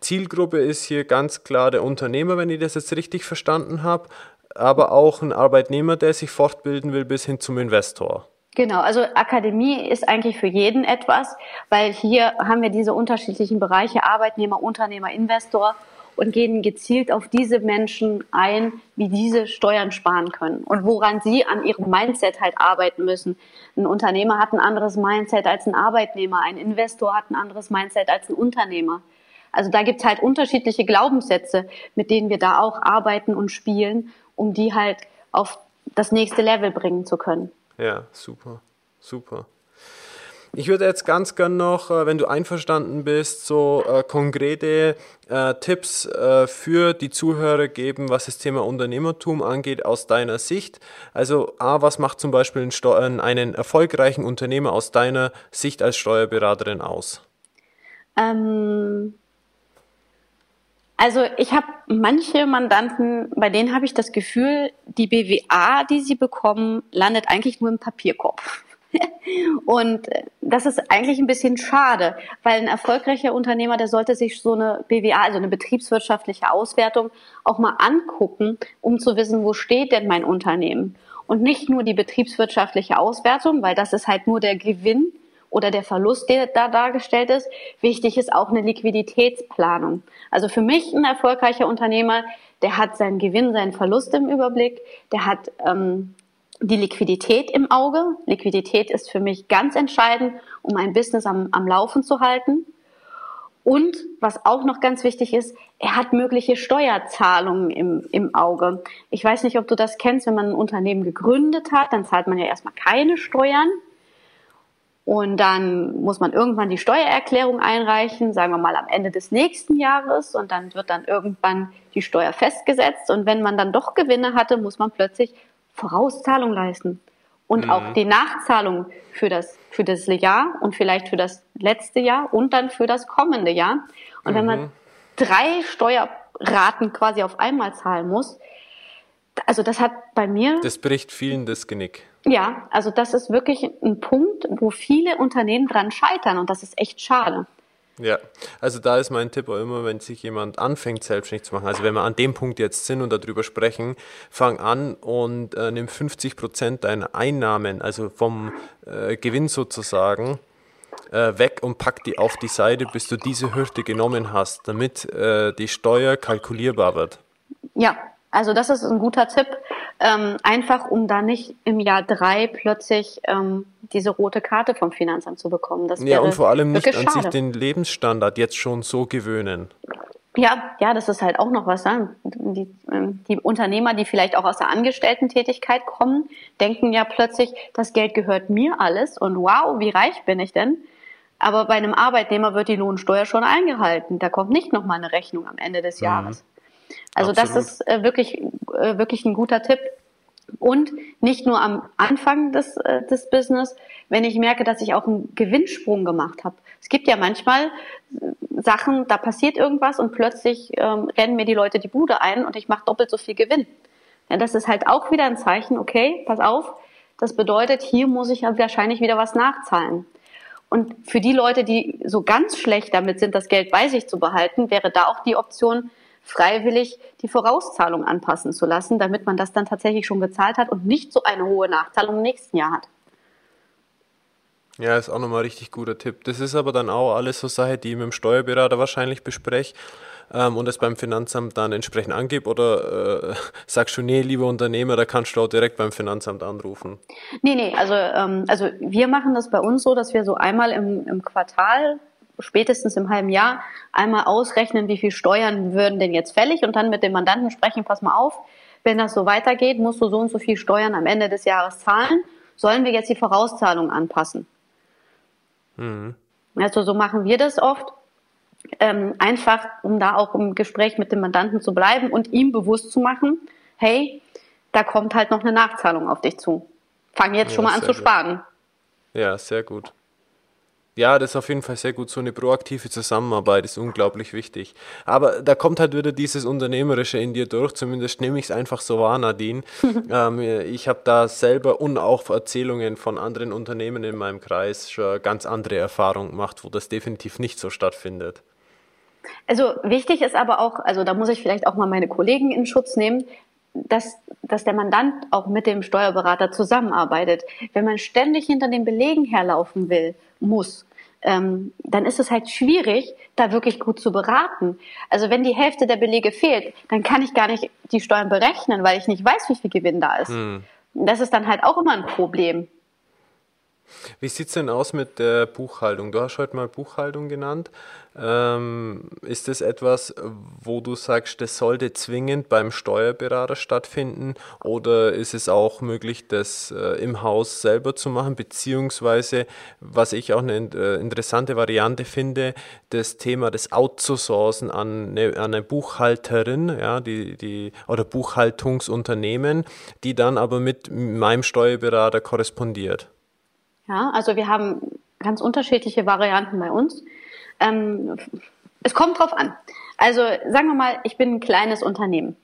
Zielgruppe ist hier ganz klar der Unternehmer, wenn ich das jetzt richtig verstanden habe, aber auch ein Arbeitnehmer, der sich fortbilden will, bis hin zum Investor. Genau, also Akademie ist eigentlich für jeden etwas, weil hier haben wir diese unterschiedlichen Bereiche Arbeitnehmer, Unternehmer, Investor und gehen gezielt auf diese Menschen ein, wie diese Steuern sparen können und woran sie an ihrem Mindset halt arbeiten müssen. Ein Unternehmer hat ein anderes Mindset als ein Arbeitnehmer, ein Investor hat ein anderes Mindset als ein Unternehmer. Also da gibt's halt unterschiedliche Glaubenssätze, mit denen wir da auch arbeiten und spielen, um die halt auf das nächste Level bringen zu können. Ja, super, super. Ich würde jetzt ganz gern noch, äh, wenn du einverstanden bist, so äh, konkrete äh, Tipps äh, für die Zuhörer geben, was das Thema Unternehmertum angeht, aus deiner Sicht. Also A, was macht zum Beispiel einen, einen erfolgreichen Unternehmer aus deiner Sicht als Steuerberaterin aus? Ähm, also ich habe manche Mandanten, bei denen habe ich das Gefühl, die BWA, die sie bekommen, landet eigentlich nur im Papierkorb. Und das ist eigentlich ein bisschen schade, weil ein erfolgreicher Unternehmer, der sollte sich so eine BWA, also eine betriebswirtschaftliche Auswertung, auch mal angucken, um zu wissen, wo steht denn mein Unternehmen. Und nicht nur die betriebswirtschaftliche Auswertung, weil das ist halt nur der Gewinn oder der Verlust, der da dargestellt ist. Wichtig ist auch eine Liquiditätsplanung. Also für mich ein erfolgreicher Unternehmer, der hat seinen Gewinn, seinen Verlust im Überblick, der hat ähm, die Liquidität im Auge. Liquidität ist für mich ganz entscheidend, um ein Business am, am Laufen zu halten. Und was auch noch ganz wichtig ist, er hat mögliche Steuerzahlungen im, im Auge. Ich weiß nicht, ob du das kennst, wenn man ein Unternehmen gegründet hat, dann zahlt man ja erstmal keine Steuern. Und dann muss man irgendwann die Steuererklärung einreichen, sagen wir mal am Ende des nächsten Jahres. Und dann wird dann irgendwann die Steuer festgesetzt. Und wenn man dann doch Gewinne hatte, muss man plötzlich Vorauszahlung leisten und mhm. auch die Nachzahlung für das, für das Jahr und vielleicht für das letzte Jahr und dann für das kommende Jahr. Und mhm. wenn man mhm. drei Steuerraten quasi auf einmal zahlen muss, also das hat bei mir. Das bricht vielen das Genick. Ja, also das ist wirklich ein Punkt, wo viele Unternehmen dran scheitern und das ist echt schade. Ja, also da ist mein Tipp auch immer, wenn sich jemand anfängt, selbstständig zu machen. Also wenn wir an dem Punkt jetzt sind und darüber sprechen, fang an und äh, nimm 50 Prozent deiner Einnahmen, also vom äh, Gewinn sozusagen, äh, weg und pack die auf die Seite, bis du diese Hürde genommen hast, damit äh, die Steuer kalkulierbar wird. Ja, also das ist ein guter Tipp ähm, einfach um da nicht im Jahr drei plötzlich ähm, diese rote Karte vom Finanzamt zu bekommen. Das ja, und vor allem nicht an sich den Lebensstandard jetzt schon so gewöhnen. Ja, ja, das ist halt auch noch was. Ne? Die, ähm, die Unternehmer, die vielleicht auch aus der Angestellten-Tätigkeit kommen, denken ja plötzlich, das Geld gehört mir alles und wow, wie reich bin ich denn? Aber bei einem Arbeitnehmer wird die Lohnsteuer schon eingehalten. Da kommt nicht nochmal eine Rechnung am Ende des mhm. Jahres. Mhm. Also Absolut. das ist äh, wirklich, äh, wirklich ein guter Tipp. Und nicht nur am Anfang des, äh, des Business, wenn ich merke, dass ich auch einen Gewinnsprung gemacht habe. Es gibt ja manchmal äh, Sachen, da passiert irgendwas und plötzlich ähm, rennen mir die Leute die Bude ein und ich mache doppelt so viel Gewinn. Ja, das ist halt auch wieder ein Zeichen, okay, pass auf, das bedeutet, hier muss ich ja wahrscheinlich wieder was nachzahlen. Und für die Leute, die so ganz schlecht damit sind, das Geld bei sich zu behalten, wäre da auch die Option, freiwillig die Vorauszahlung anpassen zu lassen, damit man das dann tatsächlich schon gezahlt hat und nicht so eine hohe Nachzahlung im nächsten Jahr hat. Ja, ist auch nochmal ein richtig guter Tipp. Das ist aber dann auch alles so Sache, die ich mit dem Steuerberater wahrscheinlich bespreche ähm, und es beim Finanzamt dann entsprechend angebe oder äh, sagst du, nee, lieber Unternehmer, da kannst du auch direkt beim Finanzamt anrufen? Nee, nee, also, ähm, also wir machen das bei uns so, dass wir so einmal im, im Quartal spätestens im halben Jahr einmal ausrechnen, wie viel Steuern würden denn jetzt fällig und dann mit dem Mandanten sprechen, pass mal auf, wenn das so weitergeht, musst du so und so viel Steuern am Ende des Jahres zahlen. Sollen wir jetzt die Vorauszahlung anpassen? Mhm. Also so machen wir das oft. Ähm, einfach, um da auch im Gespräch mit dem Mandanten zu bleiben und ihm bewusst zu machen, hey, da kommt halt noch eine Nachzahlung auf dich zu. Fang jetzt ja, schon mal an zu sparen. Ja, sehr gut. Ja, das ist auf jeden Fall sehr gut. So eine proaktive Zusammenarbeit ist unglaublich wichtig. Aber da kommt halt wieder dieses Unternehmerische in dir durch. Zumindest nehme ich es einfach so wahr, Nadine. ähm, ich habe da selber und auch Erzählungen von anderen Unternehmen in meinem Kreis schon ganz andere Erfahrungen gemacht, wo das definitiv nicht so stattfindet. Also wichtig ist aber auch, also da muss ich vielleicht auch mal meine Kollegen in Schutz nehmen. dass, dass der Mandant auch mit dem Steuerberater zusammenarbeitet. Wenn man ständig hinter den Belegen herlaufen will, muss, ähm, dann ist es halt schwierig, da wirklich gut zu beraten. Also wenn die Hälfte der Belege fehlt, dann kann ich gar nicht die Steuern berechnen, weil ich nicht weiß, wie viel Gewinn da ist. Hm. Das ist dann halt auch immer ein Problem. Wie sieht es denn aus mit der Buchhaltung? Du hast heute mal Buchhaltung genannt. Ähm, ist das etwas, wo du sagst, das sollte zwingend beim Steuerberater stattfinden oder ist es auch möglich, das äh, im Haus selber zu machen? Beziehungsweise, was ich auch eine äh, interessante Variante finde, das Thema des Outsourcen an eine, an eine Buchhalterin ja, die, die, oder Buchhaltungsunternehmen, die dann aber mit meinem Steuerberater korrespondiert. Ja, also wir haben ganz unterschiedliche Varianten bei uns. Ähm, es kommt drauf an. Also sagen wir mal, ich bin ein kleines Unternehmen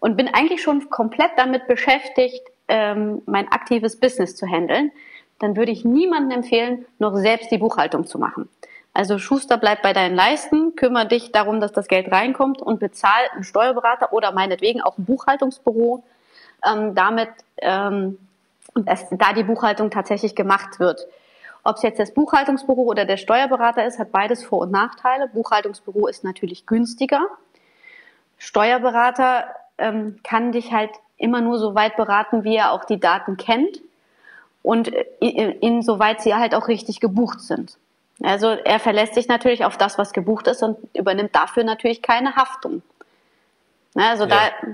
und bin eigentlich schon komplett damit beschäftigt, ähm, mein aktives Business zu handeln. Dann würde ich niemandem empfehlen, noch selbst die Buchhaltung zu machen. Also Schuster bleibt bei deinen Leisten, kümmere dich darum, dass das Geld reinkommt und bezahl einen Steuerberater oder meinetwegen auch ein Buchhaltungsbüro, ähm, damit ähm, dass da die Buchhaltung tatsächlich gemacht wird. Ob es jetzt das Buchhaltungsbüro oder der Steuerberater ist, hat beides Vor- und Nachteile. Buchhaltungsbüro ist natürlich günstiger. Steuerberater ähm, kann dich halt immer nur so weit beraten, wie er auch die Daten kennt und insoweit sie halt auch richtig gebucht sind. Also er verlässt sich natürlich auf das, was gebucht ist und übernimmt dafür natürlich keine Haftung. Also ja. da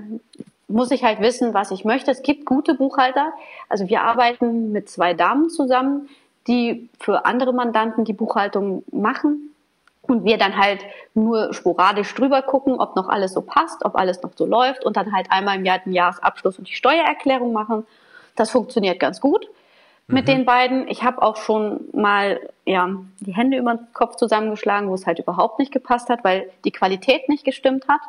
muss ich halt wissen, was ich möchte. Es gibt gute Buchhalter. Also wir arbeiten mit zwei Damen zusammen, die für andere Mandanten die Buchhaltung machen und wir dann halt nur sporadisch drüber gucken, ob noch alles so passt, ob alles noch so läuft und dann halt einmal im Jahr den Jahresabschluss und die Steuererklärung machen. Das funktioniert ganz gut mit mhm. den beiden. Ich habe auch schon mal ja die Hände über den Kopf zusammengeschlagen, wo es halt überhaupt nicht gepasst hat, weil die Qualität nicht gestimmt hat.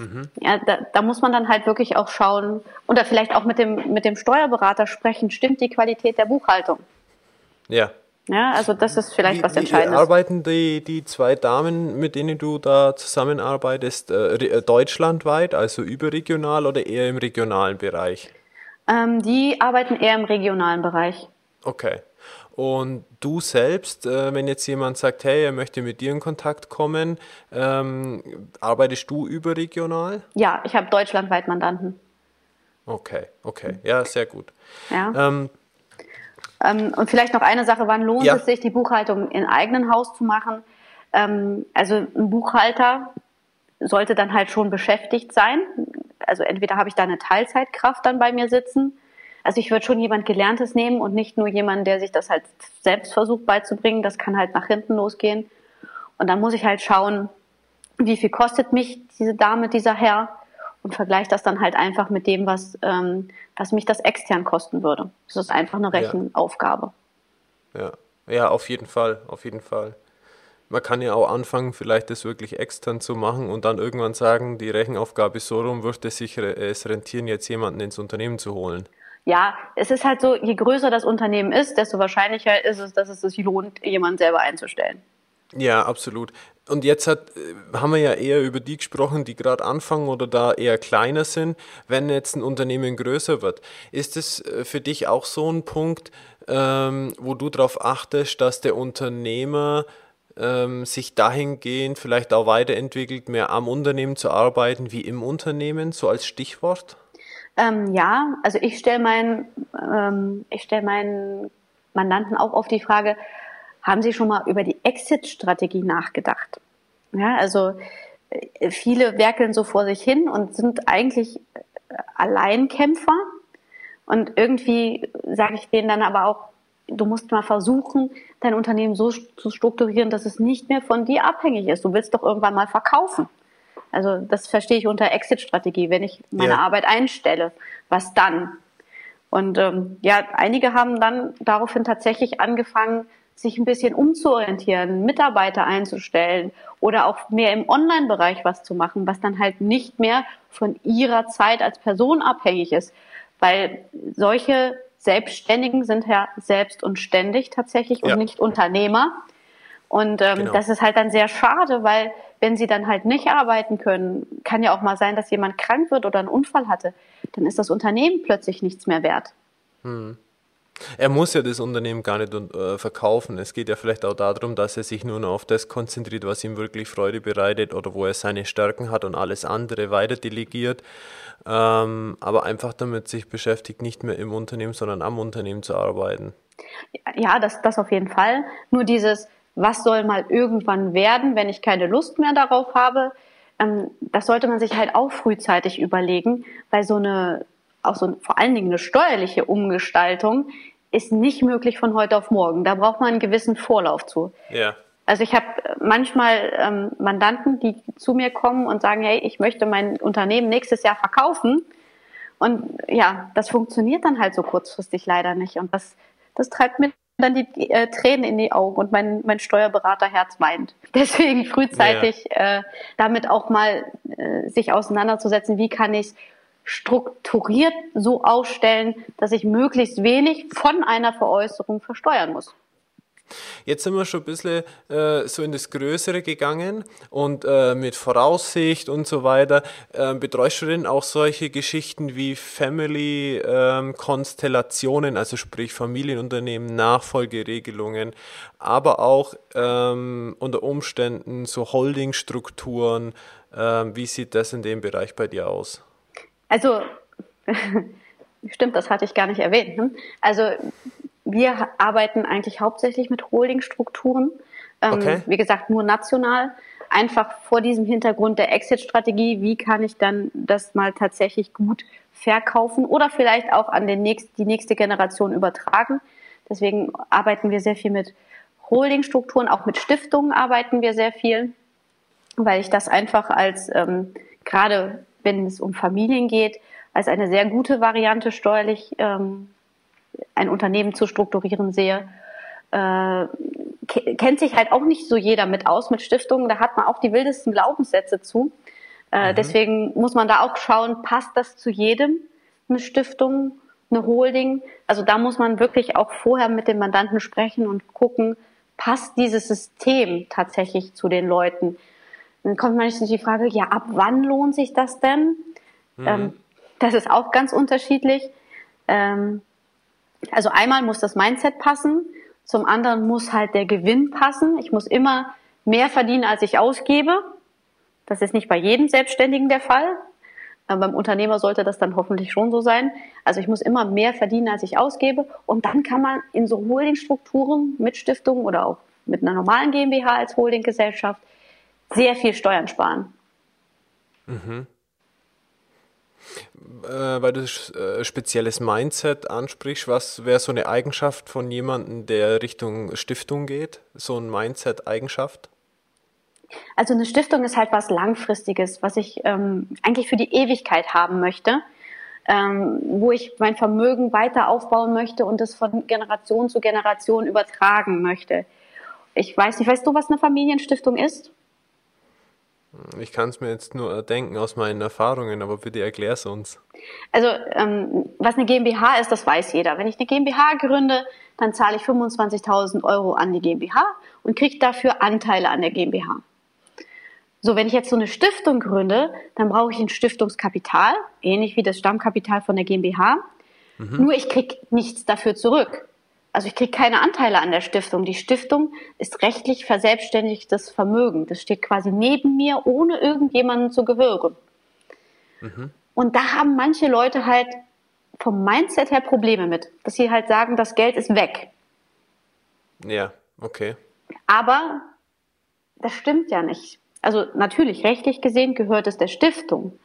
Mhm. Ja, da, da, muss man dann halt wirklich auch schauen oder vielleicht auch mit dem, mit dem Steuerberater sprechen, stimmt die Qualität der Buchhaltung? Ja. Ja, also das ist vielleicht wie, was Entscheidendes. Wie arbeiten die, die zwei Damen, mit denen du da zusammenarbeitest, äh, äh, deutschlandweit, also überregional oder eher im regionalen Bereich? Ähm, die arbeiten eher im regionalen Bereich. Okay. Und du selbst, äh, wenn jetzt jemand sagt, hey, er möchte mit dir in Kontakt kommen, ähm, arbeitest du überregional? Ja, ich habe deutschlandweit Mandanten. Okay, okay, ja, sehr gut. Ja. Ähm, ähm, und vielleicht noch eine Sache, wann lohnt ja. es sich, die Buchhaltung in eigenen Haus zu machen? Ähm, also ein Buchhalter sollte dann halt schon beschäftigt sein. Also entweder habe ich da eine Teilzeitkraft dann bei mir sitzen also ich würde schon jemand Gelerntes nehmen und nicht nur jemanden, der sich das halt selbst versucht beizubringen. Das kann halt nach hinten losgehen. Und dann muss ich halt schauen, wie viel kostet mich diese Dame, dieser Herr und vergleiche das dann halt einfach mit dem, was, ähm, was mich das extern kosten würde. Das ist einfach eine Rechenaufgabe. Ja. ja, auf jeden Fall, auf jeden Fall. Man kann ja auch anfangen, vielleicht das wirklich extern zu machen und dann irgendwann sagen, die Rechenaufgabe ist so rum, würde es sich es rentieren, jetzt jemanden ins Unternehmen zu holen ja, es ist halt so, je größer das Unternehmen ist, desto wahrscheinlicher ist es, dass es sich lohnt, jemanden selber einzustellen. Ja, absolut. Und jetzt hat, äh, haben wir ja eher über die gesprochen, die gerade anfangen oder da eher kleiner sind. Wenn jetzt ein Unternehmen größer wird, ist es äh, für dich auch so ein Punkt, ähm, wo du darauf achtest, dass der Unternehmer ähm, sich dahingehend vielleicht auch weiterentwickelt, mehr am Unternehmen zu arbeiten wie im Unternehmen, so als Stichwort? Ähm, ja, also ich stelle meinen, ähm, ich meinen Mandanten auch auf die Frage, haben Sie schon mal über die Exit-Strategie nachgedacht? Ja, also äh, viele werkeln so vor sich hin und sind eigentlich äh, Alleinkämpfer. Und irgendwie sage ich denen dann aber auch, du musst mal versuchen, dein Unternehmen so zu strukturieren, dass es nicht mehr von dir abhängig ist. Du willst doch irgendwann mal verkaufen. Also das verstehe ich unter Exit-Strategie, wenn ich meine ja. Arbeit einstelle. Was dann? Und ähm, ja, einige haben dann daraufhin tatsächlich angefangen, sich ein bisschen umzuorientieren, Mitarbeiter einzustellen oder auch mehr im Online-Bereich was zu machen, was dann halt nicht mehr von ihrer Zeit als Person abhängig ist. Weil solche Selbstständigen sind ja selbst und ständig tatsächlich ja. und nicht Unternehmer. Und ähm, genau. das ist halt dann sehr schade, weil wenn sie dann halt nicht arbeiten können, kann ja auch mal sein, dass jemand krank wird oder einen Unfall hatte, dann ist das Unternehmen plötzlich nichts mehr wert. Hm. Er muss ja das Unternehmen gar nicht äh, verkaufen. Es geht ja vielleicht auch darum, dass er sich nur noch auf das konzentriert, was ihm wirklich Freude bereitet oder wo er seine Stärken hat und alles andere weiter delegiert. Ähm, aber einfach damit sich beschäftigt, nicht mehr im Unternehmen, sondern am Unternehmen zu arbeiten. Ja, das, das auf jeden Fall. Nur dieses, was soll mal irgendwann werden, wenn ich keine Lust mehr darauf habe, ähm, das sollte man sich halt auch frühzeitig überlegen, weil so eine, auch so vor allen Dingen eine steuerliche Umgestaltung ist nicht möglich von heute auf morgen. Da braucht man einen gewissen Vorlauf zu. Ja. Also ich habe manchmal ähm, Mandanten, die zu mir kommen und sagen, hey, ich möchte mein Unternehmen nächstes Jahr verkaufen. Und ja, das funktioniert dann halt so kurzfristig leider nicht. Und das, das treibt mir dann die äh, Tränen in die Augen und mein, mein Steuerberaterherz weint. Deswegen frühzeitig ja. äh, damit auch mal äh, sich auseinanderzusetzen, wie kann ich strukturiert so ausstellen, dass ich möglichst wenig von einer Veräußerung versteuern muss. Jetzt sind wir schon ein bisschen äh, so in das Größere gegangen und äh, mit Voraussicht und so weiter. Äh, betreust du denn auch solche Geschichten wie Family-Konstellationen, ähm, also sprich Familienunternehmen, Nachfolgeregelungen, aber auch ähm, unter Umständen so Holdingstrukturen? Ähm, wie sieht das in dem Bereich bei dir aus? Also, stimmt, das hatte ich gar nicht erwähnt. Ne? Also, wir arbeiten eigentlich hauptsächlich mit Holdingstrukturen. Ähm, okay. Wie gesagt, nur national. Einfach vor diesem Hintergrund der Exit-Strategie, wie kann ich dann das mal tatsächlich gut verkaufen oder vielleicht auch an den nächst, die nächste Generation übertragen. Deswegen arbeiten wir sehr viel mit Holdingstrukturen, auch mit Stiftungen arbeiten wir sehr viel, weil ich das einfach als ähm, gerade wenn es um Familien geht, als eine sehr gute Variante steuerlich ähm, ein Unternehmen zu strukturieren sehe. Äh, kennt sich halt auch nicht so jeder mit aus mit Stiftungen. Da hat man auch die wildesten Glaubenssätze zu. Äh, mhm. Deswegen muss man da auch schauen, passt das zu jedem, eine Stiftung, eine Holding. Also da muss man wirklich auch vorher mit dem Mandanten sprechen und gucken, passt dieses System tatsächlich zu den Leuten. Dann kommt manchmal die Frage, ja, ab wann lohnt sich das denn? Mhm. Ähm, das ist auch ganz unterschiedlich. Ähm, also einmal muss das Mindset passen, zum anderen muss halt der Gewinn passen. Ich muss immer mehr verdienen, als ich ausgebe. Das ist nicht bei jedem Selbstständigen der Fall. Beim Unternehmer sollte das dann hoffentlich schon so sein. Also ich muss immer mehr verdienen, als ich ausgebe. Und dann kann man in so Holdingstrukturen mit Stiftungen oder auch mit einer normalen GmbH als Holdinggesellschaft sehr viel Steuern sparen. Mhm. Äh, weil du äh, spezielles Mindset ansprichst, was wäre so eine Eigenschaft von jemandem, der Richtung Stiftung geht? So ein Mindset-Eigenschaft? Also eine Stiftung ist halt was Langfristiges, was ich ähm, eigentlich für die Ewigkeit haben möchte, ähm, wo ich mein Vermögen weiter aufbauen möchte und es von Generation zu Generation übertragen möchte. Ich weiß nicht, weißt du, was eine Familienstiftung ist? Ich kann es mir jetzt nur denken aus meinen Erfahrungen, aber bitte erklär es uns. Also, ähm, was eine GmbH ist, das weiß jeder. Wenn ich eine GmbH gründe, dann zahle ich 25.000 Euro an die GmbH und kriege dafür Anteile an der GmbH. So, wenn ich jetzt so eine Stiftung gründe, dann brauche ich ein Stiftungskapital, ähnlich wie das Stammkapital von der GmbH. Mhm. Nur ich kriege nichts dafür zurück also ich kriege keine Anteile an der Stiftung. Die Stiftung ist rechtlich verselbstständigtes Vermögen. Das steht quasi neben mir, ohne irgendjemanden zu gehören. Mhm. Und da haben manche Leute halt vom Mindset her Probleme mit, dass sie halt sagen, das Geld ist weg. Ja, okay. Aber das stimmt ja nicht. Also natürlich, rechtlich gesehen gehört es der Stiftung.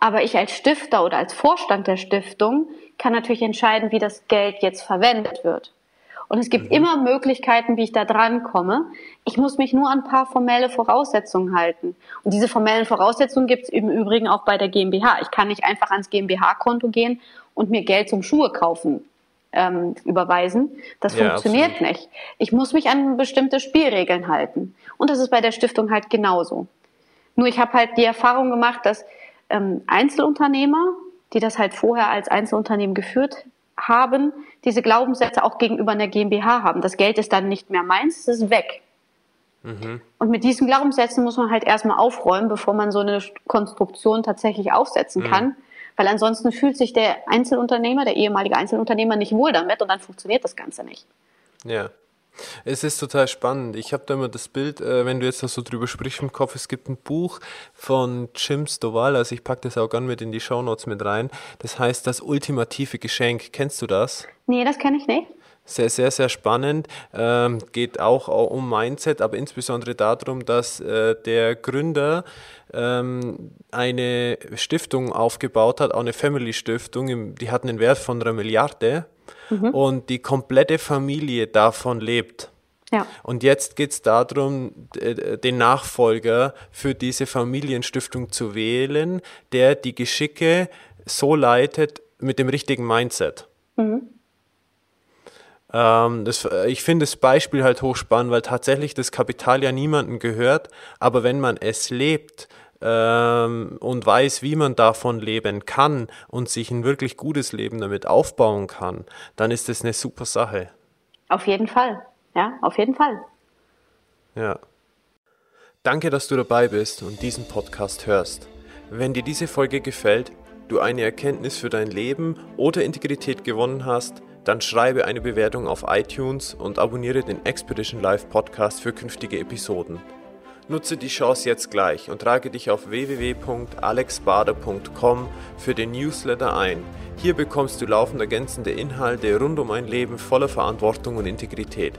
Aber ich als Stifter oder als Vorstand der Stiftung kann natürlich entscheiden, wie das Geld jetzt verwendet wird. Und es gibt mhm. immer Möglichkeiten, wie ich da dran komme. Ich muss mich nur an ein paar formelle Voraussetzungen halten. Und diese formellen Voraussetzungen gibt es im Übrigen auch bei der GmbH. Ich kann nicht einfach ans GmbH-Konto gehen und mir Geld zum Schuhe kaufen ähm, überweisen. Das ja, funktioniert absolut. nicht. Ich muss mich an bestimmte Spielregeln halten. Und das ist bei der Stiftung halt genauso. Nur ich habe halt die Erfahrung gemacht, dass ähm, Einzelunternehmer, die das halt vorher als Einzelunternehmen geführt haben, diese Glaubenssätze auch gegenüber einer GmbH haben. Das Geld ist dann nicht mehr meins, es ist weg. Mhm. Und mit diesen Glaubenssätzen muss man halt erstmal aufräumen, bevor man so eine Konstruktion tatsächlich aufsetzen mhm. kann. Weil ansonsten fühlt sich der Einzelunternehmer, der ehemalige Einzelunternehmer nicht wohl damit und dann funktioniert das Ganze nicht. Ja. Es ist total spannend. Ich habe da immer das Bild, äh, wenn du jetzt da so drüber sprichst im Kopf, es gibt ein Buch von Jim Stovall, also ich packe das auch gerne mit in die Shownotes mit rein. Das heißt Das ultimative Geschenk. Kennst du das? Nee, das kenne ich nicht. Sehr, sehr, sehr spannend. Ähm, geht auch, auch um Mindset, aber insbesondere darum, dass äh, der Gründer ähm, eine Stiftung aufgebaut hat, auch eine Family Stiftung, die hat einen Wert von einer Milliarde mhm. und die komplette Familie davon lebt. Ja. Und jetzt geht es darum, den Nachfolger für diese Familienstiftung zu wählen, der die Geschicke so leitet mit dem richtigen Mindset. Mhm. Ähm, das, ich finde das Beispiel halt hochspannend, weil tatsächlich das Kapital ja niemandem gehört, aber wenn man es lebt, ähm, und weiß, wie man davon leben kann und sich ein wirklich gutes Leben damit aufbauen kann, dann ist das eine super Sache. Auf jeden Fall. Ja, auf jeden Fall. Ja. Danke, dass du dabei bist und diesen Podcast hörst. Wenn dir diese Folge gefällt, du eine Erkenntnis für dein Leben oder Integrität gewonnen hast, dann schreibe eine Bewertung auf iTunes und abonniere den Expedition Live Podcast für künftige Episoden. Nutze die Chance jetzt gleich und trage dich auf www.alexbader.com für den Newsletter ein. Hier bekommst du laufend ergänzende Inhalte rund um ein Leben voller Verantwortung und Integrität.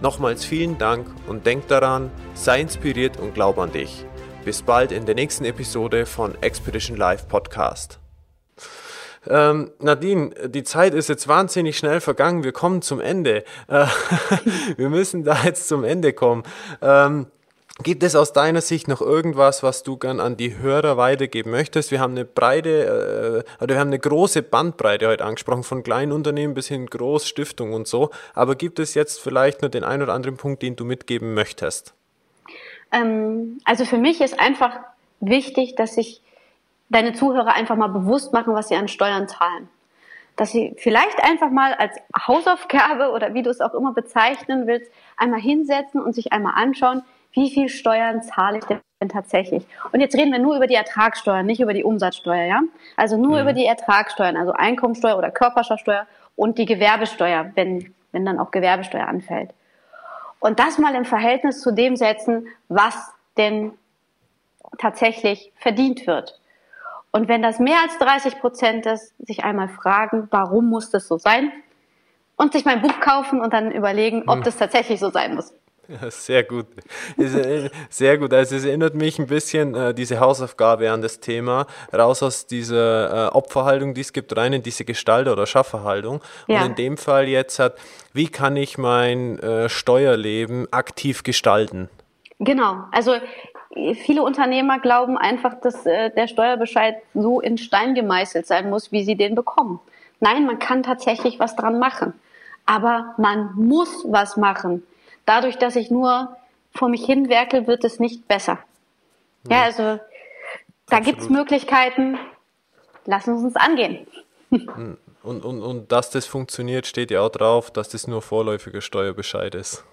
Nochmals vielen Dank und denk daran, sei inspiriert und glaub an dich. Bis bald in der nächsten Episode von Expedition Live Podcast. Ähm, Nadine, die Zeit ist jetzt wahnsinnig schnell vergangen. Wir kommen zum Ende. Äh, wir müssen da jetzt zum Ende kommen. Ähm, Gibt es aus deiner Sicht noch irgendwas, was du gern an die Hörer weitergeben möchtest? Wir haben eine breite, äh, oder wir haben eine große Bandbreite heute angesprochen, von kleinen Unternehmen bis hin Großstiftung und so. Aber gibt es jetzt vielleicht nur den einen oder anderen Punkt, den du mitgeben möchtest? Ähm, also für mich ist einfach wichtig, dass sich deine Zuhörer einfach mal bewusst machen, was sie an Steuern zahlen. Dass sie vielleicht einfach mal als Hausaufgabe oder wie du es auch immer bezeichnen willst, einmal hinsetzen und sich einmal anschauen, wie viel Steuern zahle ich denn tatsächlich? Und jetzt reden wir nur über die Ertragssteuer, nicht über die Umsatzsteuer, ja? Also nur mhm. über die Ertragssteuern, also Einkommensteuer oder Körperschaftsteuer und die Gewerbesteuer, wenn, wenn dann auch Gewerbesteuer anfällt. Und das mal im Verhältnis zu dem setzen, was denn tatsächlich verdient wird. Und wenn das mehr als 30 Prozent ist, sich einmal fragen, warum muss das so sein? Und sich mein Buch kaufen und dann überlegen, ob mhm. das tatsächlich so sein muss. Ja, sehr gut. Sehr gut. Also es erinnert mich ein bisschen äh, diese Hausaufgabe an das Thema, raus aus dieser äh, Opferhaltung, die es gibt, rein in diese Gestalter- oder Schafferhaltung. Ja. Und in dem Fall jetzt hat, wie kann ich mein äh, Steuerleben aktiv gestalten? Genau. Also viele Unternehmer glauben einfach, dass äh, der Steuerbescheid so in Stein gemeißelt sein muss, wie sie den bekommen. Nein, man kann tatsächlich was dran machen. Aber man muss was machen dadurch, dass ich nur vor mich hin werkel, wird es nicht besser. Ja, ja also da gibt es Möglichkeiten, lassen wir uns angehen. Hm. Und, und, und dass das funktioniert, steht ja auch drauf, dass das nur vorläufiger Steuerbescheid ist.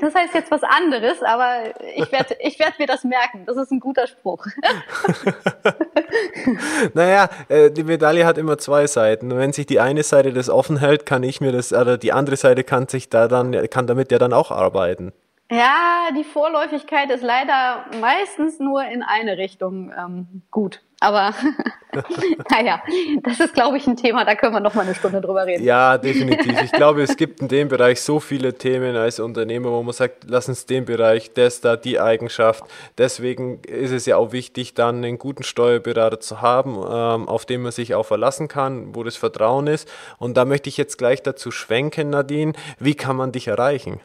Das heißt jetzt was anderes, aber ich werde ich werd mir das merken. Das ist ein guter Spruch. naja, äh, die Medaille hat immer zwei Seiten. Und wenn sich die eine Seite das offen hält, kann ich mir das, oder die andere Seite kann sich da dann, kann damit ja dann auch arbeiten. Ja, die Vorläufigkeit ist leider meistens nur in eine Richtung ähm, gut. Aber naja, das ist, glaube ich, ein Thema, da können wir noch mal eine Stunde drüber reden. Ja, definitiv. Ich glaube, es gibt in dem Bereich so viele Themen als Unternehmer, wo man sagt, lass uns den Bereich, das da, die Eigenschaft. Deswegen ist es ja auch wichtig, dann einen guten Steuerberater zu haben, ähm, auf den man sich auch verlassen kann, wo das Vertrauen ist. Und da möchte ich jetzt gleich dazu schwenken, Nadine. Wie kann man dich erreichen?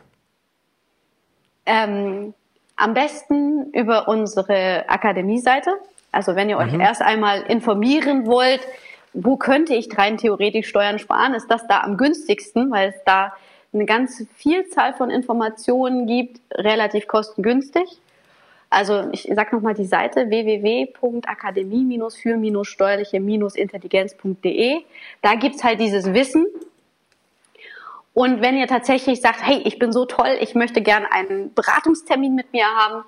Ähm, am besten über unsere Akademie-Seite. Also wenn ihr euch mhm. erst einmal informieren wollt, wo könnte ich rein theoretisch Steuern sparen, ist das da am günstigsten, weil es da eine ganze Vielzahl von Informationen gibt, relativ kostengünstig. Also ich sage nochmal die Seite www.akademie-für-steuerliche-intelligenz.de. Da gibt's halt dieses Wissen, und wenn ihr tatsächlich sagt, hey, ich bin so toll, ich möchte gern einen Beratungstermin mit mir haben,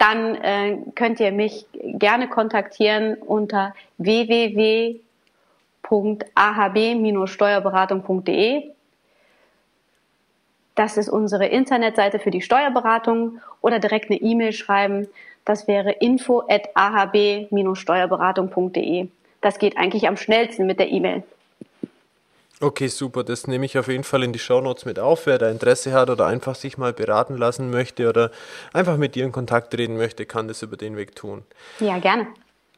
dann äh, könnt ihr mich gerne kontaktieren unter www.ahb-steuerberatung.de. Das ist unsere Internetseite für die Steuerberatung oder direkt eine E-Mail schreiben. Das wäre info at ahb-steuerberatung.de. Das geht eigentlich am schnellsten mit der E-Mail. Okay, super. Das nehme ich auf jeden Fall in die Shownotes mit auf. Wer da Interesse hat oder einfach sich mal beraten lassen möchte oder einfach mit dir in Kontakt treten möchte, kann das über den Weg tun. Ja, gerne.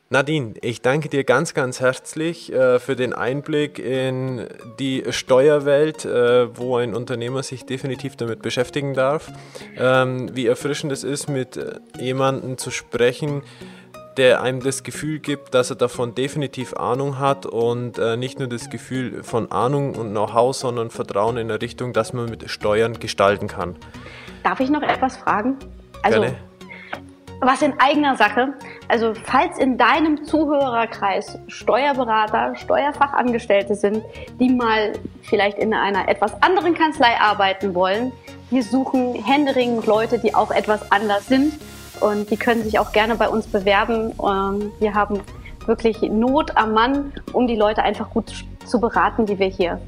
Nadine, ich danke dir ganz, ganz herzlich äh, für den Einblick in die Steuerwelt, äh, wo ein Unternehmer sich definitiv damit beschäftigen darf. Ähm, wie erfrischend es ist, mit äh, jemandem zu sprechen, der einem das Gefühl gibt, dass er davon definitiv Ahnung hat und äh, nicht nur das Gefühl von Ahnung und Know-how, sondern Vertrauen in der Richtung, dass man mit Steuern gestalten kann. Darf ich noch etwas fragen? Also, Gerne. was in eigener Sache. Also, falls in deinem Zuhörerkreis Steuerberater, Steuerfachangestellte sind, die mal vielleicht in einer etwas anderen Kanzlei arbeiten wollen, wir suchen händeringend Leute, die auch etwas anders sind und die können sich auch gerne bei uns bewerben. Ähm, wir haben wirklich Not am Mann, um die Leute einfach gut zu beraten, die wir hier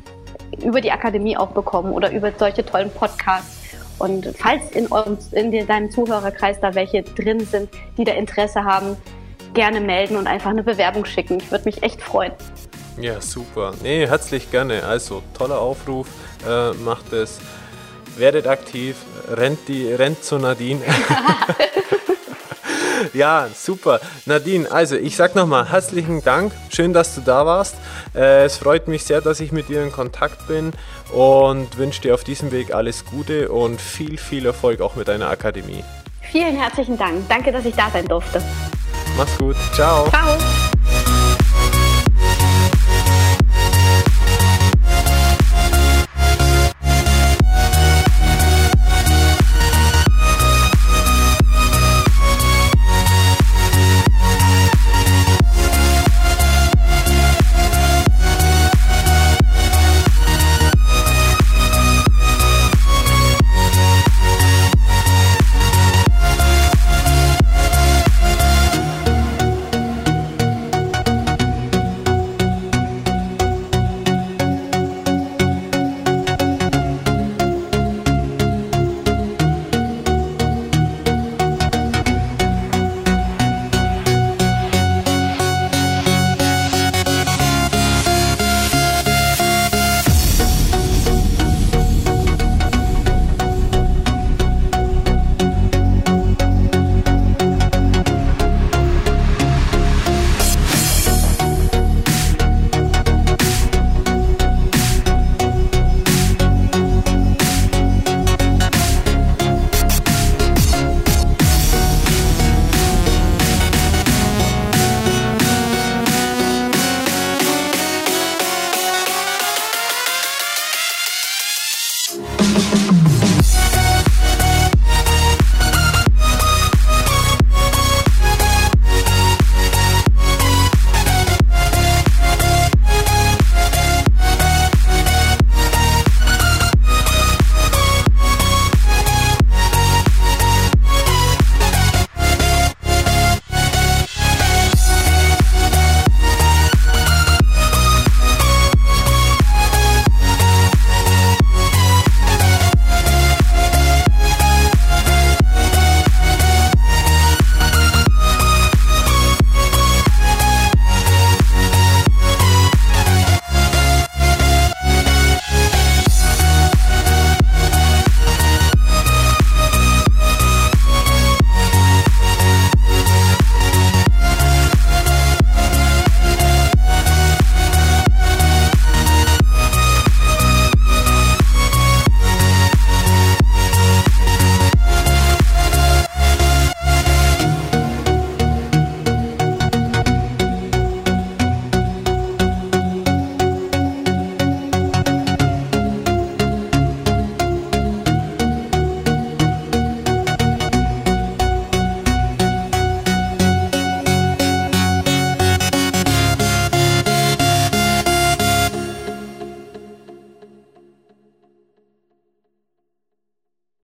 über die Akademie auch bekommen oder über solche tollen Podcasts. Und falls in, eurem, in deinem Zuhörerkreis da welche drin sind, die da Interesse haben, gerne melden und einfach eine Bewerbung schicken. Ich würde mich echt freuen. Ja, super. Nee, herzlich gerne. Also, toller Aufruf. Äh, macht es. Werdet aktiv. Rennt, die, rennt zu Nadine. ja, super. Nadine, also ich sag nochmal herzlichen Dank. Schön, dass du da warst. Äh, es freut mich sehr, dass ich mit dir in Kontakt bin und wünsche dir auf diesem Weg alles Gute und viel, viel Erfolg auch mit deiner Akademie. Vielen herzlichen Dank. Danke, dass ich da sein durfte. Mach's gut. Ciao. Ciao.